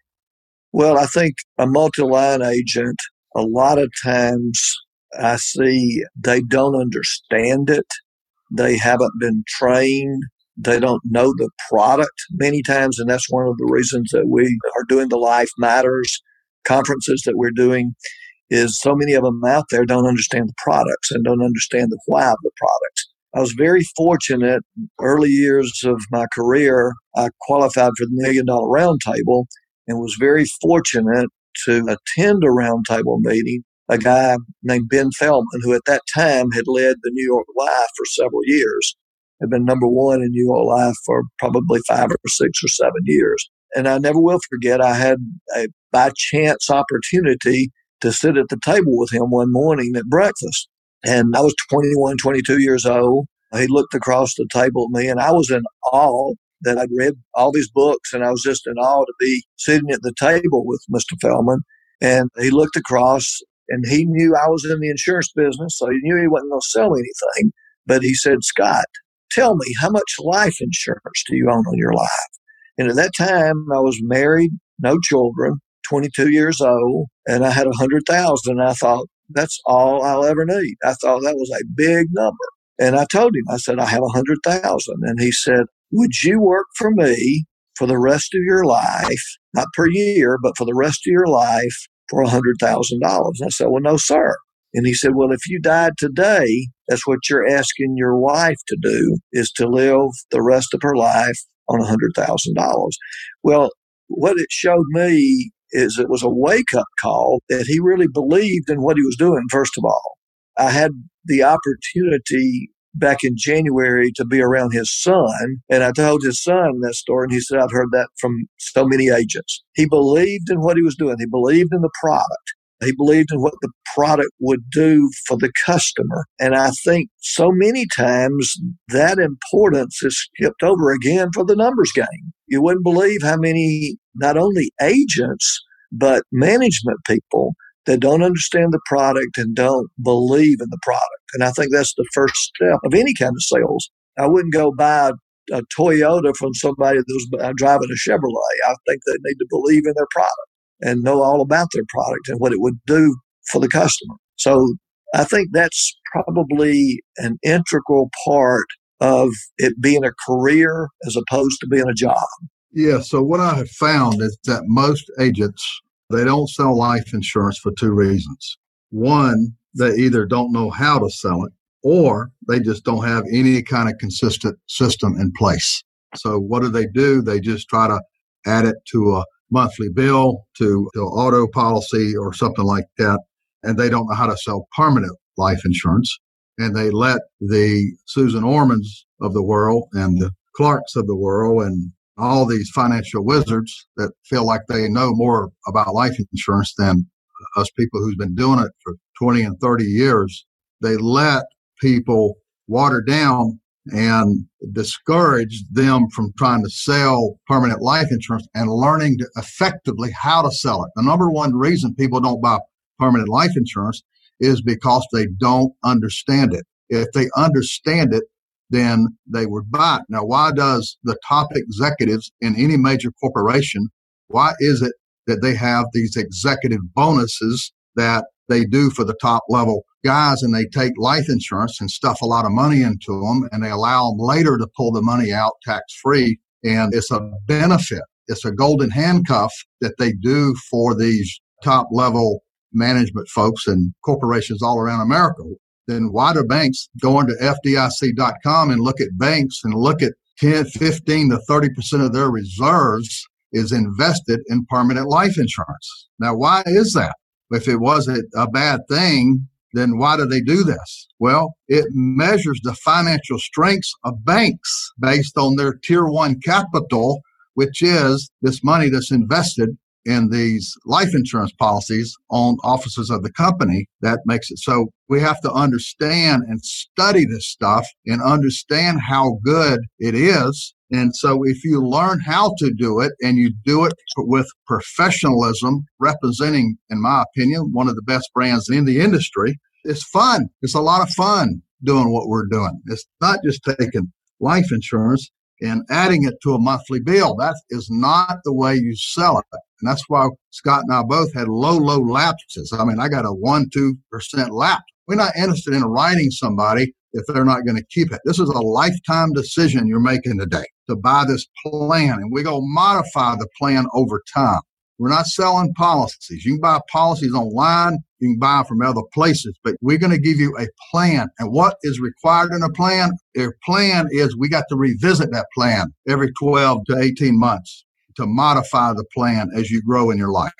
Well, I think a multi-line agent, a lot of times I see they don't understand it. They haven't been trained. They don't know the product many times. And that's one of the reasons that we are doing the Life Matters conferences that we're doing is so many of them out there don't understand the products and don't understand the why of the products. I was very fortunate early years of my career. I qualified for the Million Dollar Roundtable and was very fortunate to attend a roundtable meeting. A guy named Ben Feldman, who at that time had led the New York Life for several years, had been number one in New York Life for probably five or six or seven years. And I never will forget, I had a by chance opportunity to sit at the table with him one morning at breakfast. And I was 21, 22 years old. He looked across the table at me, and I was in awe that I'd read all these books, and I was just in awe to be sitting at the table with Mr. Feldman. And he looked across, and he knew I was in the insurance business, so he knew he wasn't going to sell anything. But he said, Scott, tell me, how much life insurance do you own on your life? And at that time, I was married, no children, 22 years old, and I had a hundred thousand. I thought that's all I'll ever need. I thought that was a big number. And I told him, I said, I have a hundred thousand. And he said, would you work for me for the rest of your life, not per year, but for the rest of your life for a hundred thousand dollars? I said, well, no, sir. And he said, well, if you died today, that's what you're asking your wife to do is to live the rest of her life on a hundred thousand dollars. Well, what it showed me is it was a wake up call that he really believed in what he was doing, first of all. I had the opportunity back in January to be around his son. And I told his son that story, and he said, I've heard that from so many agents. He believed in what he was doing, he believed in the product. He believed in what the product would do for the customer. And I think so many times that importance is skipped over again for the numbers game. You wouldn't believe how many, not only agents, but management people that don't understand the product and don't believe in the product. And I think that's the first step of any kind of sales. I wouldn't go buy a, a Toyota from somebody that was driving a Chevrolet. I think they need to believe in their product and know all about their product and what it would do for the customer. So I think that's probably an integral part of it being a career as opposed to being a job. Yeah. So what I have found is that most agents they don't sell life insurance for two reasons. One, they either don't know how to sell it, or they just don't have any kind of consistent system in place. So what do they do? They just try to add it to a monthly bill to, to auto policy or something like that. And they don't know how to sell permanent life insurance. And they let the Susan Ormans of the world and the Clarks of the world and all these financial wizards that feel like they know more about life insurance than us people who's been doing it for 20 and 30 years. They let people water down and discourage them from trying to sell permanent life insurance and learning to effectively how to sell it. The number one reason people don't buy permanent life insurance is because they don't understand it. If they understand it, then they would buy it. Now, why does the top executives in any major corporation, why is it that they have these executive bonuses that they do for the top level guys and they take life insurance and stuff a lot of money into them and they allow them later to pull the money out tax free. And it's a benefit. It's a golden handcuff that they do for these top level management folks and corporations all around America. Then why do banks go into FDIC.com and look at banks and look at 10, 15 to 30% of their reserves is invested in permanent life insurance. Now, why is that? If it wasn't a bad thing, then why do they do this? Well, it measures the financial strengths of banks based on their tier one capital, which is this money that's invested in these life insurance policies on offices of the company that makes it so we have to understand and study this stuff and understand how good it is. And so if you learn how to do it and you do it with professionalism representing in my opinion one of the best brands in the industry it's fun. It's a lot of fun doing what we're doing. It's not just taking life insurance and adding it to a monthly bill. That is not the way you sell it. And that's why Scott and I both had low, low lapses. I mean, I got a one, 2% lapse. We're not interested in writing somebody if they're not going to keep it. This is a lifetime decision you're making today to buy this plan. And we're going to modify the plan over time. We're not selling policies. You can buy policies online. You can buy from other places, but we're going to give you a plan. And what is required in a plan? A plan is we got to revisit that plan every 12 to 18 months to modify the plan as you grow in your life.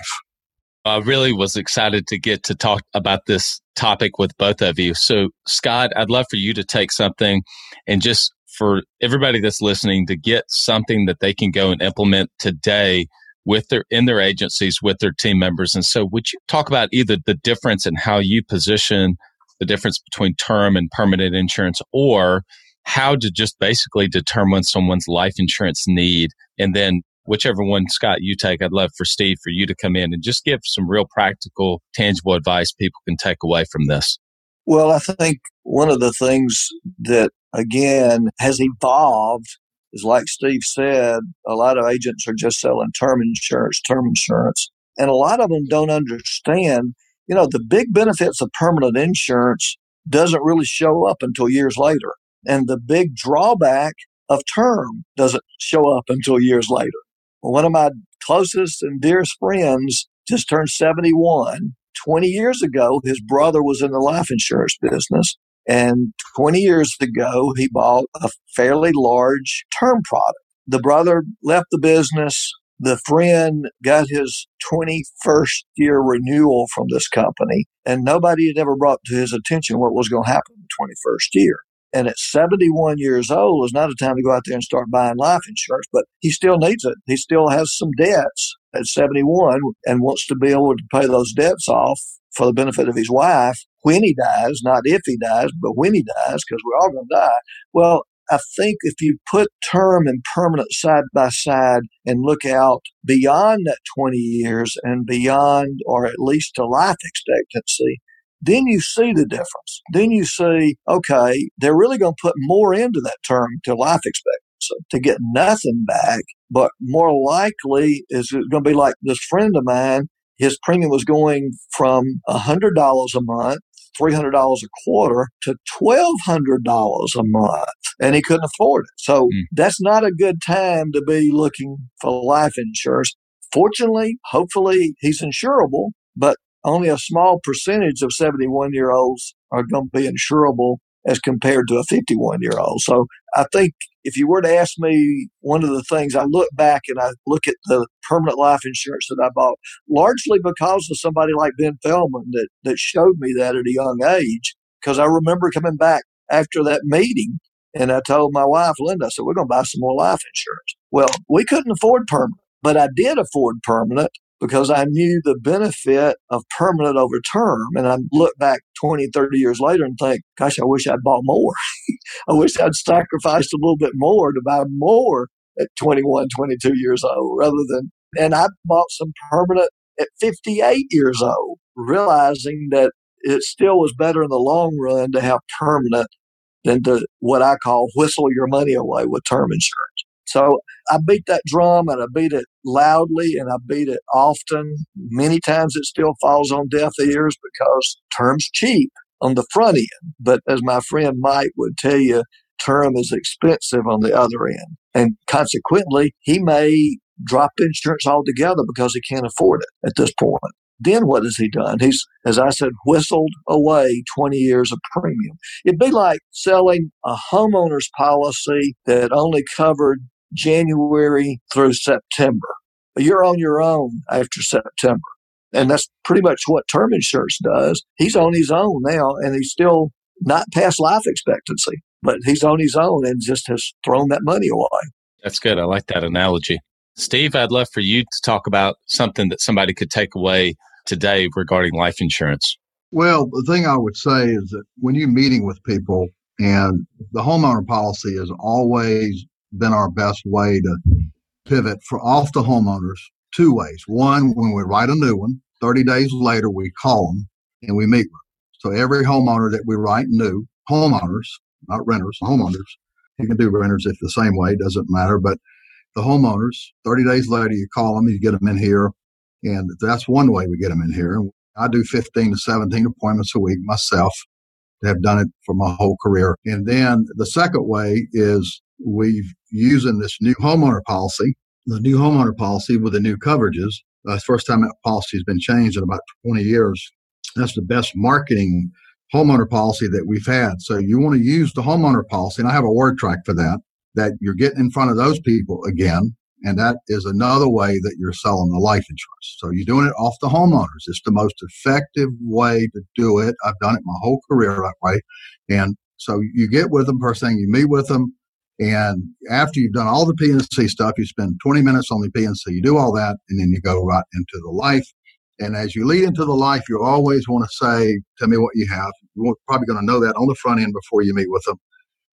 I really was excited to get to talk about this topic with both of you. So, Scott, I'd love for you to take something and just for everybody that's listening to get something that they can go and implement today with their in their agencies with their team members. And so would you talk about either the difference in how you position the difference between term and permanent insurance or how to just basically determine someone's life insurance need and then whichever one Scott you take, I'd love for Steve for you to come in and just give some real practical, tangible advice people can take away from this. Well, I think one of the things that again has evolved is like Steve said, a lot of agents are just selling term insurance, term insurance. And a lot of them don't understand, you know, the big benefits of permanent insurance doesn't really show up until years later. And the big drawback of term doesn't show up until years later. One of my closest and dearest friends just turned 71. 20 years ago, his brother was in the life insurance business. And 20 years ago, he bought a fairly large term product. The brother left the business. The friend got his 21st year renewal from this company, and nobody had ever brought to his attention what was going to happen in the 21st year. And at 71 years old is not a time to go out there and start buying life insurance, but he still needs it. He still has some debts at 71 and wants to be able to pay those debts off for the benefit of his wife when he dies, not if he dies, but when he dies, because we're all going to die. Well, I think if you put term and permanent side by side and look out beyond that 20 years and beyond, or at least to life expectancy, then you see the difference. Then you see, okay, they're really going to put more into that term to life expectancy to get nothing back, but more likely is it going to be like this friend of mine his premium was going from $100 a month, $300 a quarter to $1,200 a month, and he couldn't afford it. So mm. that's not a good time to be looking for life insurance. Fortunately, hopefully, he's insurable, but only a small percentage of 71 year olds are going to be insurable as compared to a 51 year old. So I think if you were to ask me, one of the things I look back and I look at the permanent life insurance that I bought, largely because of somebody like Ben Feldman that, that showed me that at a young age. Because I remember coming back after that meeting and I told my wife, Linda, I said, we're going to buy some more life insurance. Well, we couldn't afford permanent, but I did afford permanent because I knew the benefit of permanent over term. And I look back 20, 30 years later and think, gosh, I wish I'd bought more. I wish I'd sacrificed a little bit more to buy more at 21, 22 years old rather than, and I bought some permanent at 58 years old, realizing that it still was better in the long run to have permanent than to what I call whistle your money away with term insurance. So I beat that drum and I beat it loudly and I beat it often. Many times it still falls on deaf ears because term's cheap. on the front end. But as my friend Mike would tell you, term is expensive on the other end. And consequently, he may drop insurance altogether because he can't afford it at this point. Then what has he done? He's, as I said, whistled away 20 years of premium. It'd be like selling a homeowner's policy that only covered January through September. You're on your own after September. And that's pretty much what term insurance does. He's on his own now and he's still not past life expectancy, but he's on his own and just has thrown that money away. That's good. I like that analogy. Steve, I'd love for you to talk about something that somebody could take away today regarding life insurance. Well, the thing I would say is that when you're meeting with people, and the homeowner policy is always been our best way to pivot for off the homeowners two ways. One, when we write a new one, 30 days later, we call them and we meet with them. So every homeowner that we write new, homeowners, not renters, homeowners, you can do renters if the same way, doesn't matter. But the homeowners, 30 days later, you call them, you get them in here. And that's one way we get them in here. I do 15 to 17 appointments a week myself. Have done it for my whole career. And then the second way is we've using this new homeowner policy, the new homeowner policy with the new coverages. Uh, first time that policy has been changed in about 20 years. That's the best marketing homeowner policy that we've had. So you want to use the homeowner policy, and I have a word track for that, that you're getting in front of those people again. And that is another way that you're selling the life insurance. So you're doing it off the homeowners. It's the most effective way to do it. I've done it my whole career that way. And so you get with them first thing, you meet with them. And after you've done all the P&C stuff, you spend 20 minutes on the P&C. You do all that, and then you go right into the life. And as you lead into the life, you always want to say, "Tell me what you have." You're probably going to know that on the front end before you meet with them,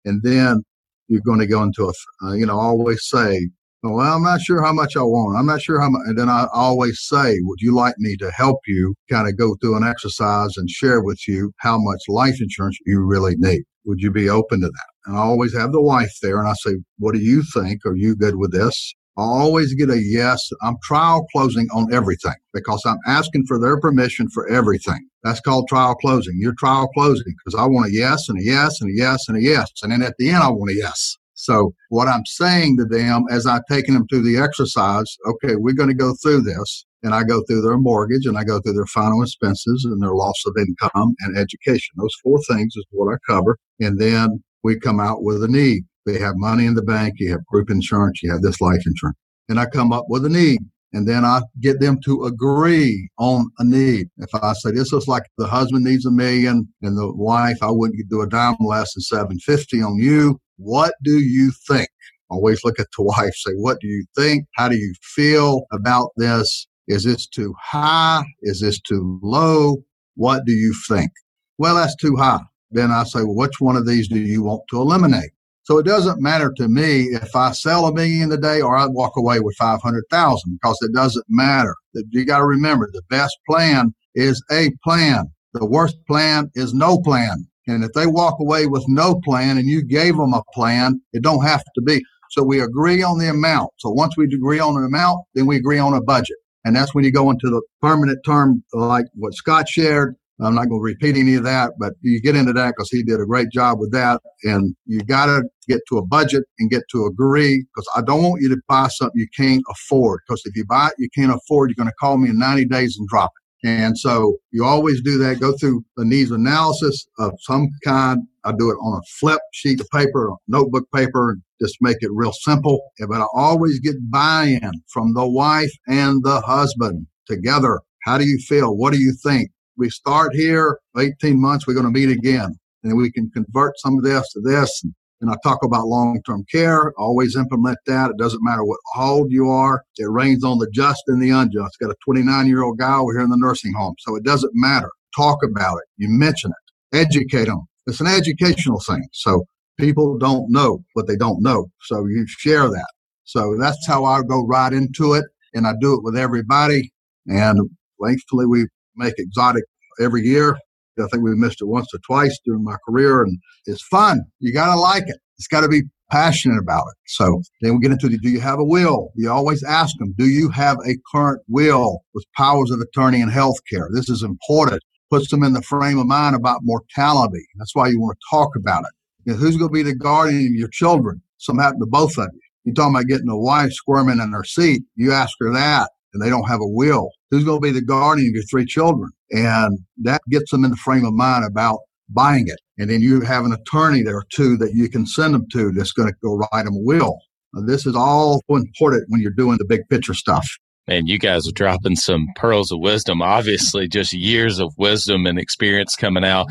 and then you're going to go into a, uh, you know, always say, well, I'm not sure how much I want. I'm not sure how much. And then I always say, would you like me to help you kind of go through an exercise and share with you how much life insurance you really need? Would you be open to that? And I always have the wife there and I say, what do you think? Are you good with this? I always get a yes. I'm trial closing on everything because I'm asking for their permission for everything. That's called trial closing. You're trial closing because I want a yes and a yes and a yes and a yes. And then at the end, I want a yes. So what I'm saying to them as I've taken them through the exercise, okay, we're going to go through this. And I go through their mortgage and I go through their final expenses and their loss of income and education. Those four things is what I cover. And then we come out with a need. They have money in the bank. You have group insurance. You have this life insurance. And I come up with a need. And then I get them to agree on a need. If I say this looks like the husband needs a million and the wife, I wouldn't do a dime less than 750 on you. What do you think? Always look at the wife, say, What do you think? How do you feel about this? Is this too high? Is this too low? What do you think? Well, that's too high. Then I say, Well, which one of these do you want to eliminate? So it doesn't matter to me if I sell a million a day or I walk away with 500,000 because it doesn't matter. You got to remember the best plan is a plan. The worst plan is no plan. And if they walk away with no plan and you gave them a plan, it don't have to be. So we agree on the amount. So once we agree on an amount, then we agree on a budget. And that's when you go into the permanent term, like what Scott shared. I'm not going to repeat any of that, but you get into that because he did a great job with that. And you got to get to a budget and get to agree because I don't want you to buy something you can't afford. Because if you buy it, you can't afford, you're going to call me in 90 days and drop it. And so you always do that, go through a needs analysis of some kind. I do it on a flip sheet of paper, notebook paper, just make it real simple. But I always get buy in from the wife and the husband together. How do you feel? What do you think? We start here, 18 months, we're going to meet again. And we can convert some of this to this. And I talk about long term care. Always implement that. It doesn't matter what old you are. It rains on the just and the unjust. Got a 29 year old guy over here in the nursing home. So it doesn't matter. Talk about it. You mention it. Educate them. It's an educational thing. So people don't know what they don't know. So you share that. So that's how I go right into it. And I do it with everybody. And thankfully, we make exotic every year. I think we missed it once or twice during my career, and it's fun. You got to like it. It's got to be passionate about it. So then we get into the do you have a will? You always ask them, do you have a current will with powers of attorney and health care? This is important. puts them in the frame of mind about mortality. That's why you want to talk about it. You know, who's going to be the guardian of your children? Something happened to both of you. You're talking about getting a wife squirming in her seat. You ask her that, and they don't have a will. Who's going to be the guardian of your three children? And that gets them in the frame of mind about buying it. And then you have an attorney there too that you can send them to that's going to go write them a will. Now, this is all important when you're doing the big picture stuff. And you guys are dropping some pearls of wisdom, obviously, just years of wisdom and experience coming out.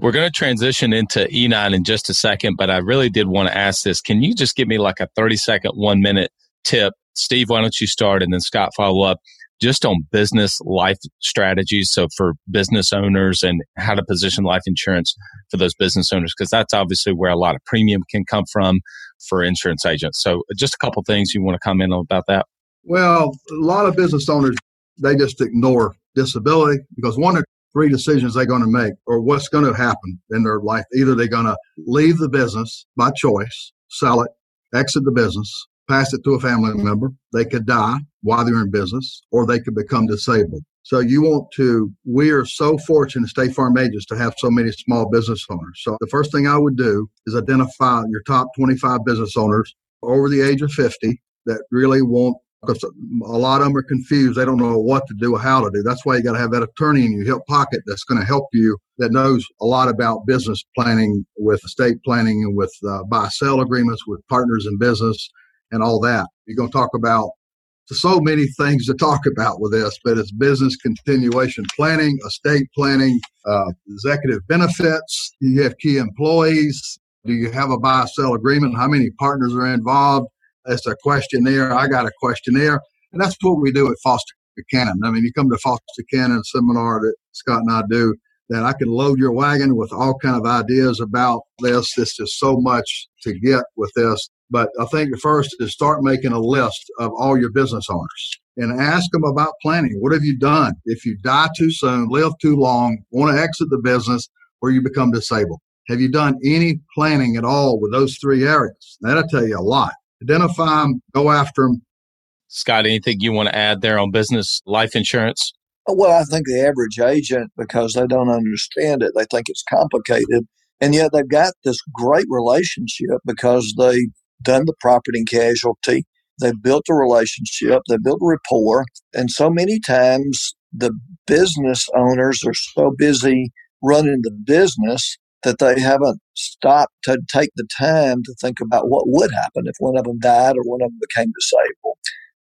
We're going to transition into E9 in just a second, but I really did want to ask this. Can you just give me like a 30 second, one minute tip? Steve, why don't you start and then Scott follow up just on business life strategies. So for business owners and how to position life insurance for those business owners, because that's obviously where a lot of premium can come from for insurance agents. So just a couple things you want to comment on about that. Well, a lot of business owners, they just ignore disability because one of three decisions they're going to make or what's going to happen in their life. Either they're going to leave the business by choice, sell it, exit the business, pass it to a family member. They could die while they're in business or they could become disabled. So you want to, we are so fortunate, State Farm agents, to have so many small business owners. So the first thing I would do is identify your top 25 business owners over the age of 50 that really want because a lot of them are confused. They don't know what to do or how to do. That's why you got to have that attorney in your hip pocket that's going to help you that knows a lot about business planning with estate planning and with uh, buy sell agreements with partners in business and all that. You're going to talk about so many things to talk about with this, but it's business continuation planning, estate planning, uh, executive benefits. Do you have key employees? Do you have a buy sell agreement? How many partners are involved? It's a questionnaire. I got a questionnaire. And that's what we do at Foster Cannon. I mean, you come to Foster Cannon seminar that Scott and I do, then I can load your wagon with all kind of ideas about this. It's just so much to get with this. But I think the first is start making a list of all your business owners and ask them about planning. What have you done? If you die too soon, live too long, want to exit the business, or you become disabled. Have you done any planning at all with those three areas? That'll tell you a lot. Identify them, go after them. Scott, anything you want to add there on business life insurance? Well, I think the average agent, because they don't understand it, they think it's complicated. And yet they've got this great relationship because they've done the property and casualty. They've built a relationship, they've built a rapport. And so many times the business owners are so busy running the business that they haven't stopped to take the time to think about what would happen if one of them died or one of them became disabled.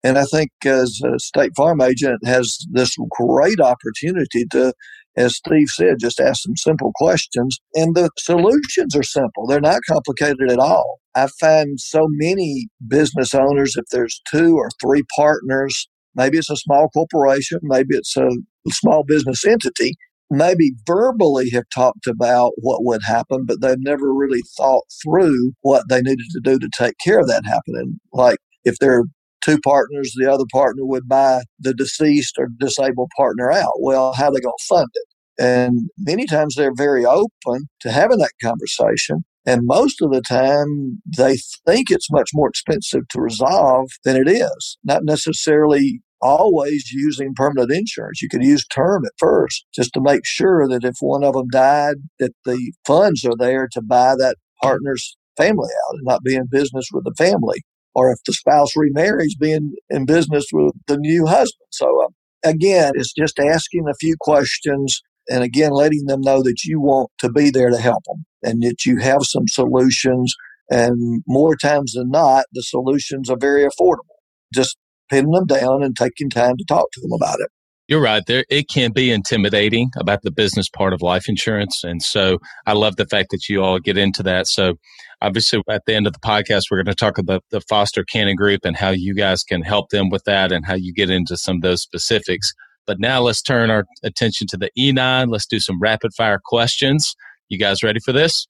And I think as a state farm agent has this great opportunity to as Steve said, just ask some simple questions. And the solutions are simple, they're not complicated at all. I find so many business owners, if there's two or three partners, maybe it's a small corporation, maybe it's a small business entity, maybe verbally have talked about what would happen, but they've never really thought through what they needed to do to take care of that happening. Like if they're two partners, the other partner would buy the deceased or disabled partner out. Well, how are they going to fund it? And many times they're very open to having that conversation. And most of the time, they think it's much more expensive to resolve than it is. Not necessarily always using permanent insurance. You could use term at first just to make sure that if one of them died, that the funds are there to buy that partner's family out and not be in business with the family. Or if the spouse remarries, being in business with the new husband. So, um, again, it's just asking a few questions and again, letting them know that you want to be there to help them and that you have some solutions. And more times than not, the solutions are very affordable. Just pinning them down and taking time to talk to them about it. You're right. There, it can be intimidating about the business part of life insurance. And so I love the fact that you all get into that. So obviously at the end of the podcast, we're going to talk about the Foster Cannon Group and how you guys can help them with that and how you get into some of those specifics. But now let's turn our attention to the E9. Let's do some rapid fire questions. You guys ready for this?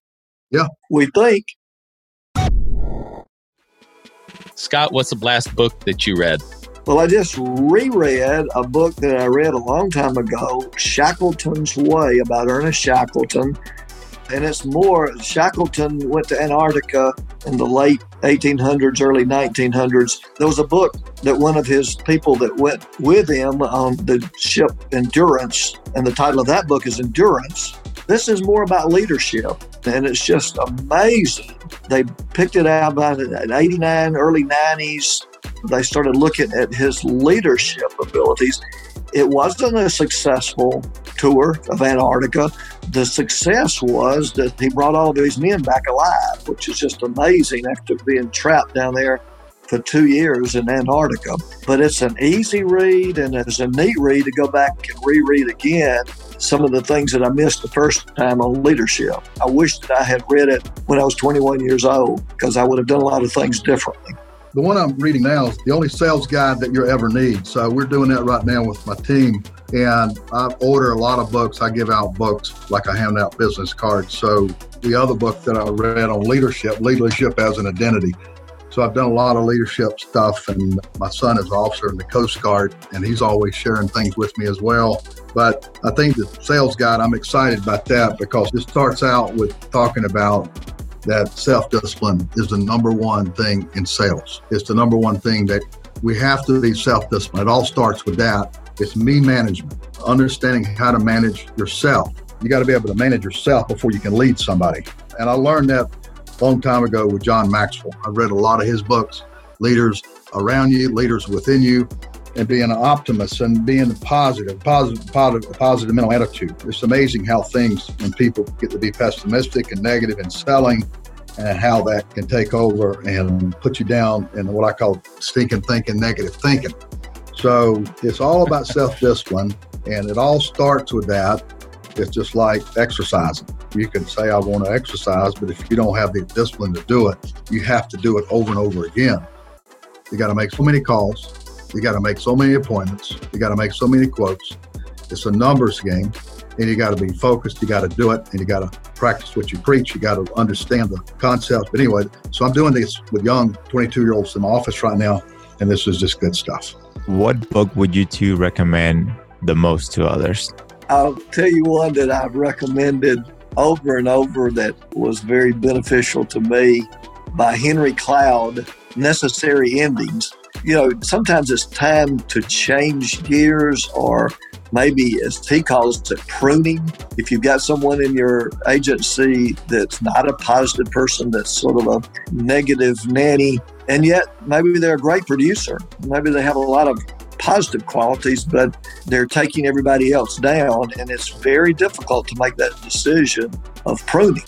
Yeah. We think. Scott, what's the last book that you read? Well, I just reread a book that I read a long time ago, Shackleton's Way, about Ernest Shackleton. And it's more, Shackleton went to Antarctica in the late 1800s, early 1900s. There was a book that one of his people that went with him on the ship Endurance, and the title of that book is Endurance. This is more about leadership, and it's just amazing. They picked it out about in 89, early 90s. They started looking at his leadership abilities. It wasn't a successful tour of Antarctica. The success was that he brought all of these men back alive, which is just amazing after being trapped down there for two years in Antarctica. But it's an easy read and it's a neat read to go back and reread again some of the things that I missed the first time on leadership. I wish that I had read it when I was 21 years old because I would have done a lot of things differently. The one I'm reading now is the only sales guide that you'll ever need. So we're doing that right now with my team. And I order a lot of books. I give out books like I hand out business cards. So the other book that I read on leadership, leadership as an identity. So I've done a lot of leadership stuff, and my son is an officer in the Coast Guard, and he's always sharing things with me as well. But I think the sales guide, I'm excited about that because it starts out with talking about that self discipline is the number one thing in sales. It's the number one thing that we have to be self disciplined. It all starts with that. It's me management, understanding how to manage yourself. You got to be able to manage yourself before you can lead somebody. And I learned that long time ago with John Maxwell. I read a lot of his books, Leaders Around You, Leaders Within You, and being an optimist and being a positive, positive, positive, positive a positive mental attitude. It's amazing how things, when people get to be pessimistic and negative in selling, and how that can take over and put you down in what I call stinking thinking, negative thinking. So it's all about self discipline, and it all starts with that. It's just like exercising. You can say, I want to exercise, but if you don't have the discipline to do it, you have to do it over and over again. You got to make so many calls. You got to make so many appointments. You got to make so many quotes. It's a numbers game, and you got to be focused. You got to do it, and you got to practice what you preach. You got to understand the concept. But anyway, so I'm doing this with young 22 year olds in my office right now, and this is just good stuff. What book would you two recommend the most to others? I'll tell you one that I've recommended over and over that was very beneficial to me by Henry Cloud, Necessary Endings. You know, sometimes it's time to change gears or maybe as he calls it pruning. If you've got someone in your agency that's not a positive person, that's sort of a negative nanny, and yet maybe they're a great producer. Maybe they have a lot of positive qualities, but they're taking everybody else down. And it's very difficult to make that decision of pruning.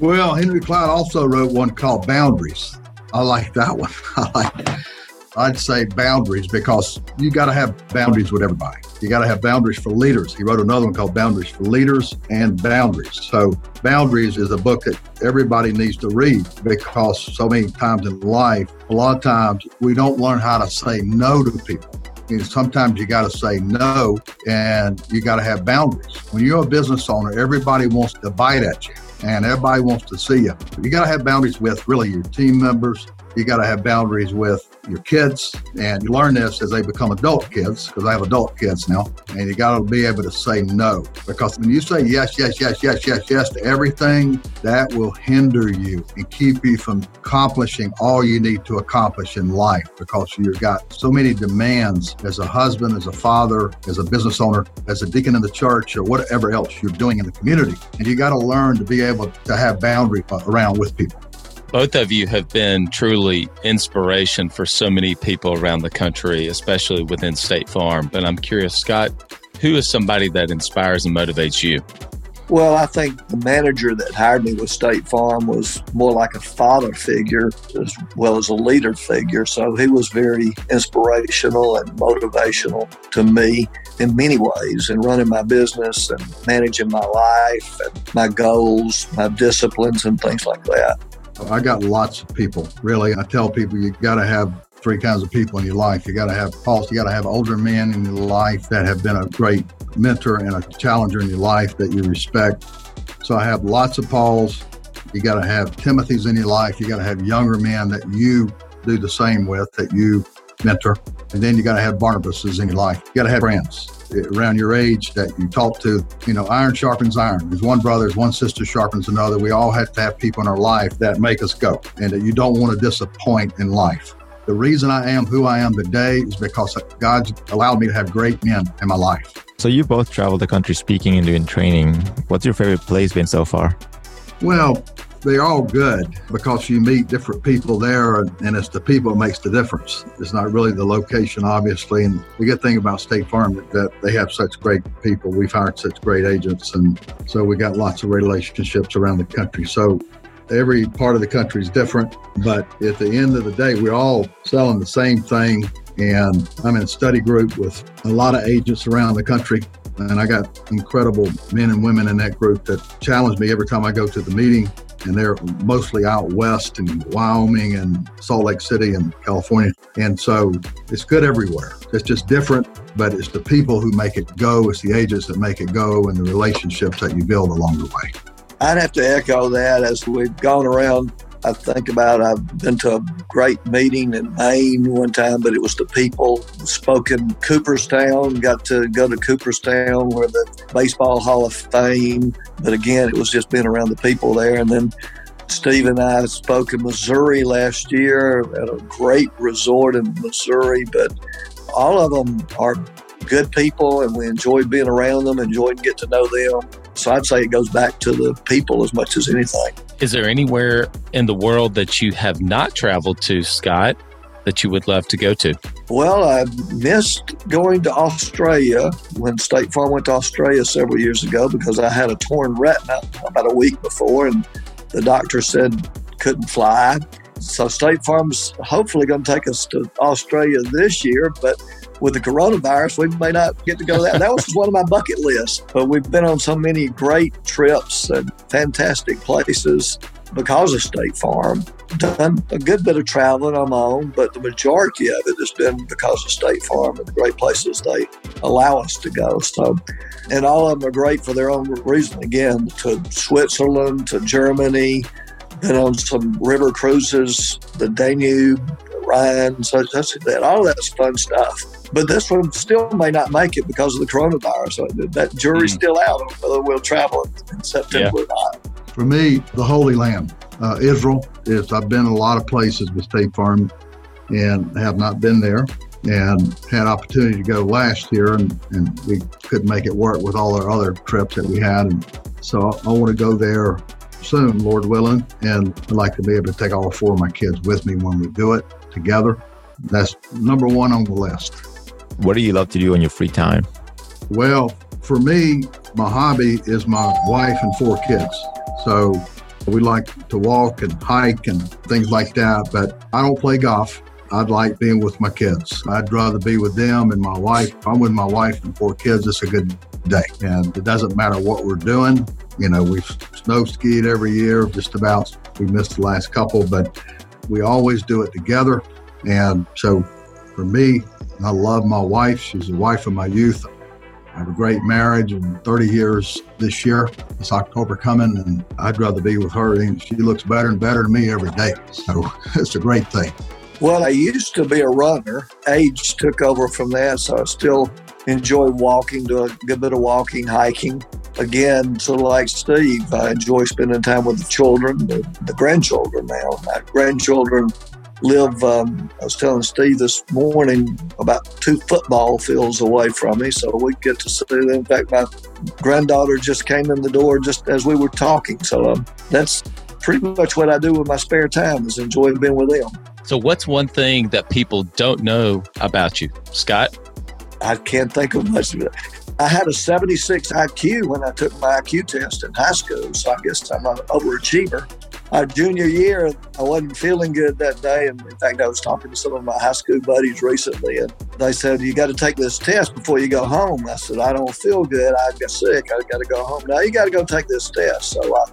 Well, Henry Cloud also wrote one called Boundaries. I like that one. I like I'd say boundaries because you got to have boundaries with everybody. You got to have boundaries for leaders. He wrote another one called Boundaries for Leaders and Boundaries. So, Boundaries is a book that everybody needs to read because so many times in life, a lot of times we don't learn how to say no to people. Know, sometimes you got to say no and you got to have boundaries. When you're a business owner, everybody wants to bite at you and everybody wants to see you. You got to have boundaries with really your team members. You got to have boundaries with your kids. And you learn this as they become adult kids, because I have adult kids now. And you got to be able to say no. Because when you say yes, yes, yes, yes, yes, yes to everything, that will hinder you and keep you from accomplishing all you need to accomplish in life because you've got so many demands as a husband, as a father, as a business owner, as a deacon in the church, or whatever else you're doing in the community. And you got to learn to be able to have boundaries around with people. Both of you have been truly inspiration for so many people around the country, especially within State Farm. But I'm curious, Scott, who is somebody that inspires and motivates you? Well, I think the manager that hired me with State Farm was more like a father figure as well as a leader figure. So he was very inspirational and motivational to me in many ways in running my business and managing my life and my goals, my disciplines, and things like that. I got lots of people, really. I tell people you got to have three kinds of people in your life. You got to have Paul, you got to have older men in your life that have been a great mentor and a challenger in your life that you respect. So I have lots of Pauls. You got to have Timothy's in your life. You got to have younger men that you do the same with, that you mentor. And then you got to have Barnabases in your life. You got to have friends around your age that you talk to. You know, iron sharpens iron. There's one brother, there's one sister sharpens another. We all have to have people in our life that make us go and that you don't want to disappoint in life. The reason I am who I am today is because God's allowed me to have great men in my life. So you both traveled the country speaking and doing training. What's your favorite place been so far? Well, they're all good because you meet different people there and it's the people that makes the difference. It's not really the location, obviously. And the good thing about State Farm is that they have such great people. We've hired such great agents. And so we got lots of relationships around the country. So every part of the country is different. But at the end of the day, we're all selling the same thing. And I'm in a study group with a lot of agents around the country. And I got incredible men and women in that group that challenge me every time I go to the meeting and they're mostly out west in Wyoming and Salt Lake City and California. And so it's good everywhere. It's just different, but it's the people who make it go, it's the agents that make it go, and the relationships that you build along the way. I'd have to echo that as we've gone around I think about I've been to a great meeting in Maine one time, but it was the people spoke in Cooperstown, got to go to Cooperstown where the Baseball Hall of Fame. But again, it was just being around the people there. And then Steve and I spoke in Missouri last year at a great resort in Missouri, but all of them are good people and we enjoyed being around them, enjoyed getting to know them. So I'd say it goes back to the people as much as anything. Is there anywhere in the world that you have not traveled to, Scott, that you would love to go to? Well, I missed going to Australia when State Farm went to Australia several years ago because I had a torn retina about a week before, and the doctor said couldn't fly. So State Farm's hopefully going to take us to Australia this year, but with the coronavirus, we may not get to go there. That was one of my bucket lists. But we've been on so many great trips and fantastic places because of State Farm. Done a good bit of traveling on my own, but the majority of it has been because of State Farm and the great places they allow us to go. So, and all of them are great for their own reason. Again, to Switzerland, to Germany, been on some river cruises, the Danube, Rhine, such, such that. All that's fun stuff. But this one still may not make it because of the coronavirus. So that jury's mm. still out on whether we'll travel in September yeah. or not. For me, the Holy Land, uh, Israel is. I've been in a lot of places with State Farm, and have not been there. And had opportunity to go last year, and, and we couldn't make it work with all our other trips that we had. And so I, I want to go there soon, Lord willing. And I'd like to be able to take all four of my kids with me when we do it together. That's number one on the list. What do you love to do in your free time? Well, for me, my hobby is my wife and four kids. So we like to walk and hike and things like that, but I don't play golf. I'd like being with my kids. I'd rather be with them and my wife. If I'm with my wife and four kids, it's a good day. And it doesn't matter what we're doing. You know, we've snow skied every year, just about. We missed the last couple, but we always do it together. And so for me, I love my wife. She's the wife of my youth. I have a great marriage and 30 years this year. It's October coming, and I'd rather be with her. And she looks better and better to me every day. So it's a great thing. Well, I used to be a runner. Age took over from that, so I still enjoy walking, do a good bit of walking, hiking. Again, sort of like Steve, I enjoy spending time with the children, the, the grandchildren now. My grandchildren live, um, I was telling Steve this morning, about two football fields away from me. So we get to see them. In fact, my granddaughter just came in the door just as we were talking. So um, that's pretty much what I do with my spare time is enjoy being with them. So what's one thing that people don't know about you, Scott? I can't think of much of it. I had a 76 IQ when I took my IQ test in high school, so I guess I'm an overachiever My junior year, I wasn't feeling good that day. And in fact, I was talking to some of my high school buddies recently, and they said, You got to take this test before you go home. I said, I don't feel good. I got sick. I got to go home. Now you got to go take this test. So I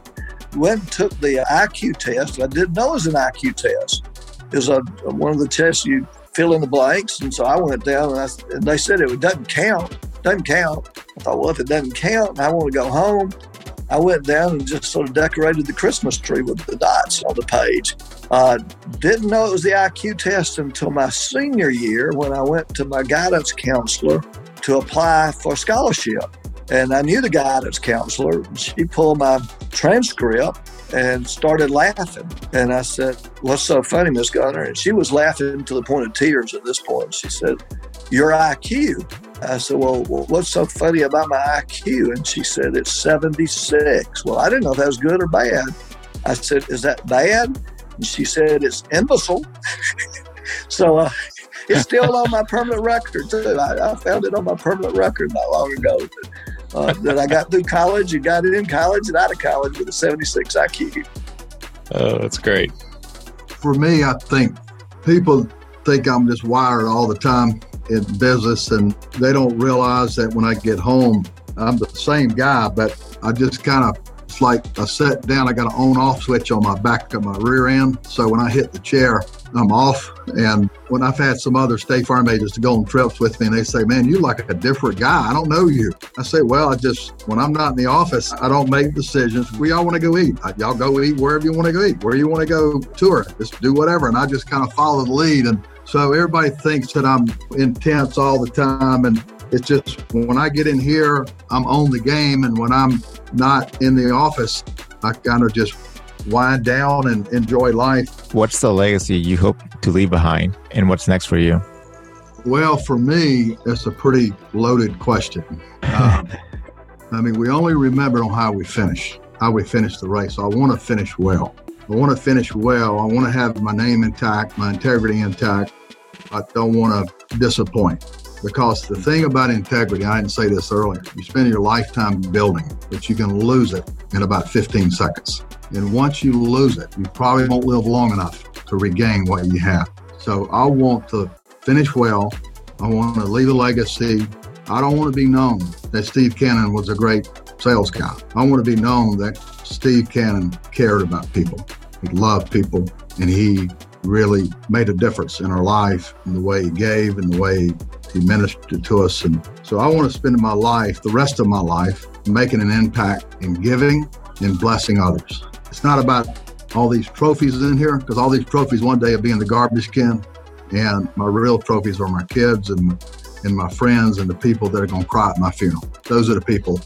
went and took the IQ test. I didn't know it was an IQ test. Was a, one of the tests you fill in the blanks. And so I went down and, I, and they said it doesn't count. Doesn't count. I thought, well, if it doesn't count, I want to go home. I went down and just sort of decorated the Christmas tree with the dots on the page. Uh, didn't know it was the IQ test until my senior year when I went to my guidance counselor to apply for scholarship. And I knew the guidance counselor. She pulled my transcript and started laughing. And I said, What's so funny, Miss Gunner? And she was laughing to the point of tears at this point. She said, Your IQ. I said, Well, what's so funny about my IQ? And she said, It's 76. Well, I didn't know if that was good or bad. I said, Is that bad? And she said, It's imbecile. so uh, it's still on my permanent record, too. I, I, found it on my permanent record not long ago. Uh, that I got through college and got it in college and out of college with a 76 IQ. Oh, that's great. For me, I think people think I'm just wired all the time in business, and they don't realize that when I get home, I'm the same guy, but I just kind of like I sit down, I got an on off switch on my back of my rear end. So when I hit the chair, I'm off. And when I've had some other State Farm agents to go on trips with me and they say, Man, you like a different guy. I don't know you. I say, Well, I just, when I'm not in the office, I don't make decisions. We all want to go eat. Y'all go eat wherever you want to go eat, where you want to go tour, just do whatever. And I just kind of follow the lead. And so everybody thinks that I'm intense all the time. And it's just when I get in here, I'm on the game. And when I'm not in the office, I kind of just wind down and enjoy life. What's the legacy you hope to leave behind, and what's next for you? Well, for me, it's a pretty loaded question. Um, I mean, we only remember on how we finish, how we finish the race. I want to finish well. I want to finish well. I want to have my name intact, my integrity intact. I don't want to disappoint. Because the thing about integrity, I didn't say this earlier, you spend your lifetime building, it, but you can lose it in about 15 seconds. And once you lose it, you probably won't live long enough to regain what you have. So I want to finish well. I want to leave a legacy. I don't want to be known that Steve Cannon was a great sales guy. I want to be known that Steve Cannon cared about people. He loved people and he really made a difference in our life in the way he gave and the way he ministered to us. And so I want to spend my life, the rest of my life, making an impact in giving and blessing others. It's not about all these trophies in here because all these trophies one day will be in the garbage can. And my real trophies are my kids and, and my friends and the people that are going to cry at my funeral. Those are the people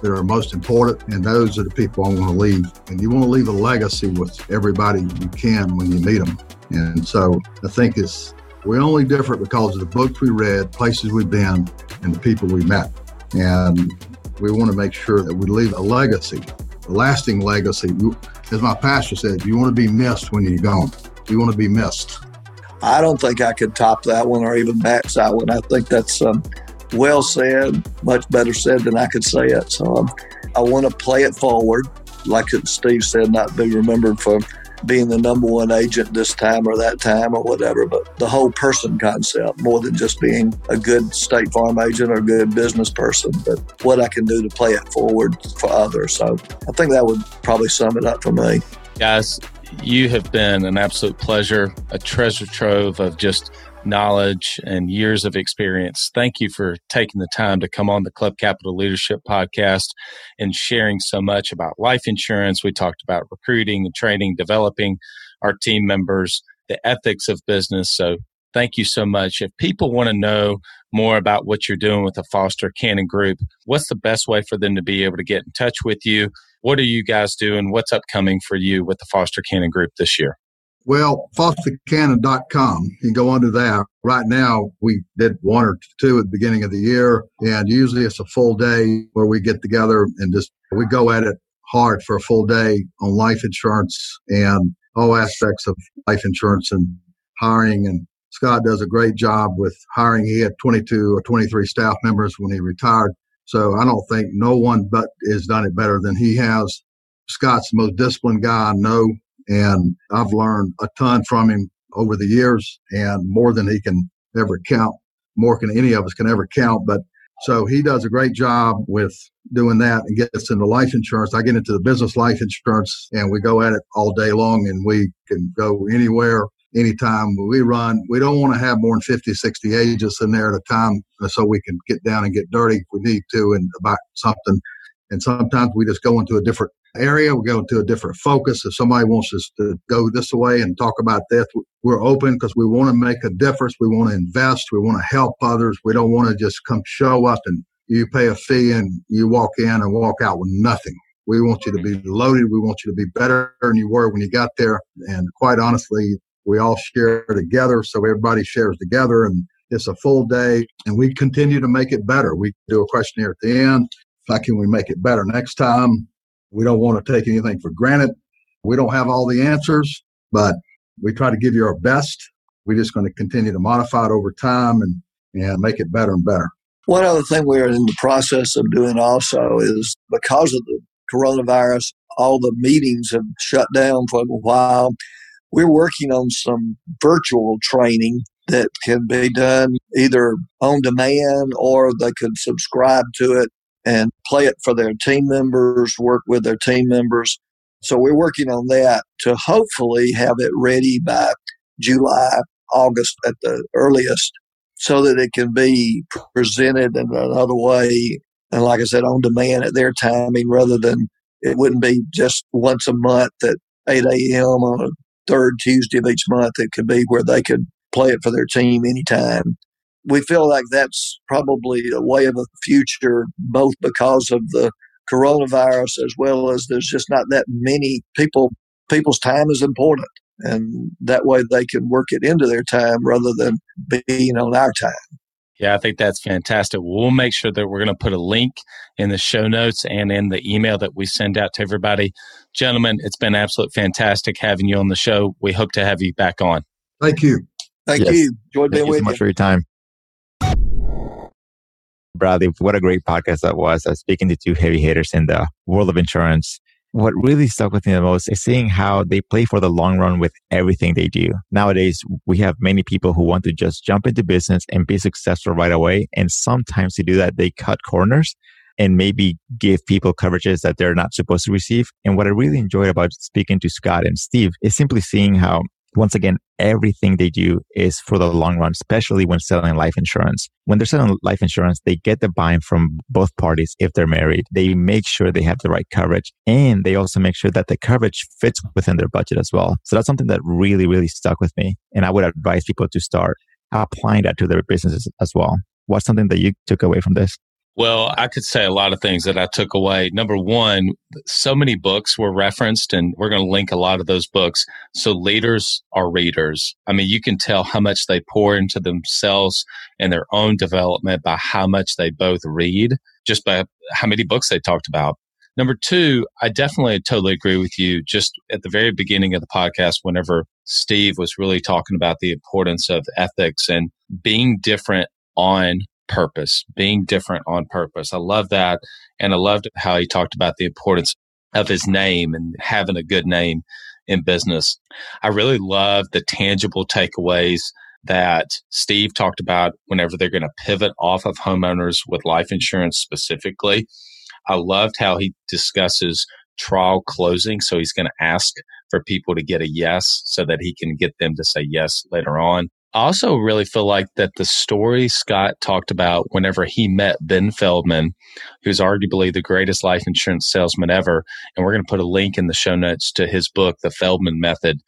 that are most important, and those are the people I want to leave. And you want to leave a legacy with everybody you can when you meet them. And so I think it's we're only different because of the books we read, places we've been, and the people we met. And we want to make sure that we leave a legacy, a lasting legacy. As my pastor said, you want to be missed when you're gone. You want to be missed. I don't think I could top that one or even match that one. I think that's um, well said, much better said than I could say it. So um, I want to play it forward, like Steve said, not be remembered for being the number one agent this time or that time or whatever, but the whole person concept more than just being a good State Farm agent or a good business person, but what I can do to play it forward for others. So I think that would probably sum it up for me. Guys, you have been an absolute pleasure, a treasure trove of just knowledge and years of experience. Thank you for taking the time to come on the Club Capital Leadership podcast and sharing so much about life insurance. We talked about recruiting and training, developing our team members, the ethics of business. So thank you so much. If people want to know more about what you're doing with the Foster Cannon Group, what's the best way for them to be able to get in touch with you? What are you guys doing? What's upcoming for you with the Foster Cannon Group this year? Well, fostercannon.com. You can go under that. Right now, we did one or two at the beginning of the year, and usually it's a full day where we get together and just we go at it hard for a full day on life insurance and all aspects of life insurance and hiring. And Scott does a great job with hiring. He had 22 or 23 staff members when he retired. So I don't think no one but has done it better than he has. Scott's the most disciplined guy I know. And I've learned a ton from him over the years and more than he can ever count, more than any of us can ever count. But so he does a great job with doing that and gets into life insurance. I get into the business life insurance and we go at it all day long and we can go anywhere, anytime we run. We don't want to have more than 50, 60 agents in there at a time so we can get down and get dirty if we need to and about something. And sometimes we just go into a different area. We go to a different focus. If somebody wants us to go this way and talk about this, we're open because we want to make a difference. We want to invest. We want to help others. We don't want to just come show up and you pay a fee and you walk in and walk out with nothing. We want you to be loaded. We want you to be better than you were when you got there. And quite honestly, we all share together. So everybody shares together and it's a full day and we continue to make it better. We do a questionnaire at the end. How can we make it better next time? We don't want to take anything for granted. We don't have all the answers, but we try to give you our best. We're just going to continue to modify it over time and, and make it better and better. One other thing we're in the process of doing also is because of the coronavirus, all the meetings have shut down for a while. We're working on some virtual training that can be done either on demand or they could subscribe to it and play it for their team members, work with their team members. So we're working on that to hopefully have it ready by July, August at the earliest so that it can be presented in another way. And like I said, on demand at their timing rather than it wouldn't be just once a month at 8 a.m. on a third Tuesday of each month. It could be where they could play it for their team anytime we feel like that's probably a way of the future, both because of the coronavirus as well as there's just not that many people. People's time is important, and that way they can work it into their time rather than being on our time. Yeah, I think that's fantastic. We'll make sure that we're going to put a link in the show notes and in the email that we send out to everybody. Gentlemen, it's been absolutely fantastic having you on the show. We hope to have you back on. Thank you. Thank yes. you. Enjoyed being Thank you so much for your time. Bradley, what a great podcast that was. Uh, speaking to two heavy hitters in the world of insurance. What really stuck with me the most is seeing how they play for the long run with everything they do. Nowadays, we have many people who want to just jump into business and be successful right away. And sometimes to do that, they cut corners and maybe give people coverages that they're not supposed to receive. And what I really enjoyed about speaking to Scott and Steve is simply seeing how once again, everything they do is for the long run, especially when selling life insurance. When they're selling life insurance, they get the buy-in from both parties if they're married. They make sure they have the right coverage and they also make sure that the coverage fits within their budget as well. So that's something that really, really stuck with me. And I would advise people to start applying that to their businesses as well. What's something that you took away from this? Well, I could say a lot of things that I took away. Number one, so many books were referenced, and we're going to link a lot of those books. So, leaders are readers. I mean, you can tell how much they pour into themselves and their own development by how much they both read, just by how many books they talked about. Number two, I definitely totally agree with you. Just at the very beginning of the podcast, whenever Steve was really talking about the importance of ethics and being different on purpose, being different on purpose. I love that. And I loved how he talked about the importance of his name and having a good name in business. I really love the tangible takeaways that Steve talked about whenever they're going to pivot off of homeowners with life insurance specifically. I loved how he discusses trial closing. So he's going to ask for people to get a yes so that he can get them to say yes later on. I also really feel like that the story Scott talked about whenever he met Ben Feldman, who's arguably the greatest life insurance salesman ever, and we're going to put a link in the show notes to his book, The Feldman Method.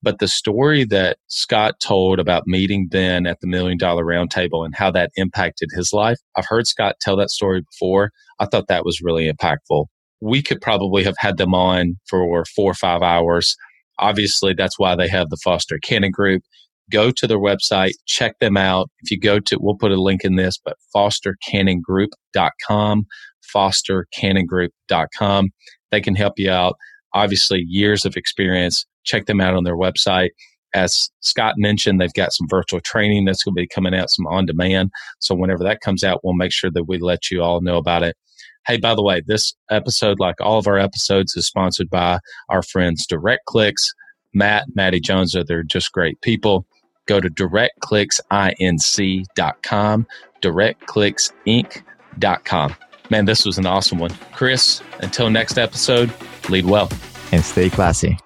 But the story that Scott told about meeting Ben at the Million Dollar Roundtable and how that impacted his life, I've heard Scott tell that story before. I thought that was really impactful. We could probably have had them on for four or five hours. Obviously, that's why they have the Foster Cannon Group go to their website, check them out. If you go to, we'll put a link in this, but fostercannongroup.com, fostercannongroup.com. They can help you out. Obviously, years of experience. Check them out on their website. As Scott mentioned, they've got some virtual training that's going to be coming out, some on demand. So whenever that comes out, we'll make sure that we let you all know about it. Hey, by the way, this episode, like all of our episodes, is sponsored by our friends Direct Clicks. Matt, Maddie Jones, they're just great people go to directclicksinc.com, directclicksinc.com. Man, this was an awesome one. Chris, until next episode, lead well and stay classy.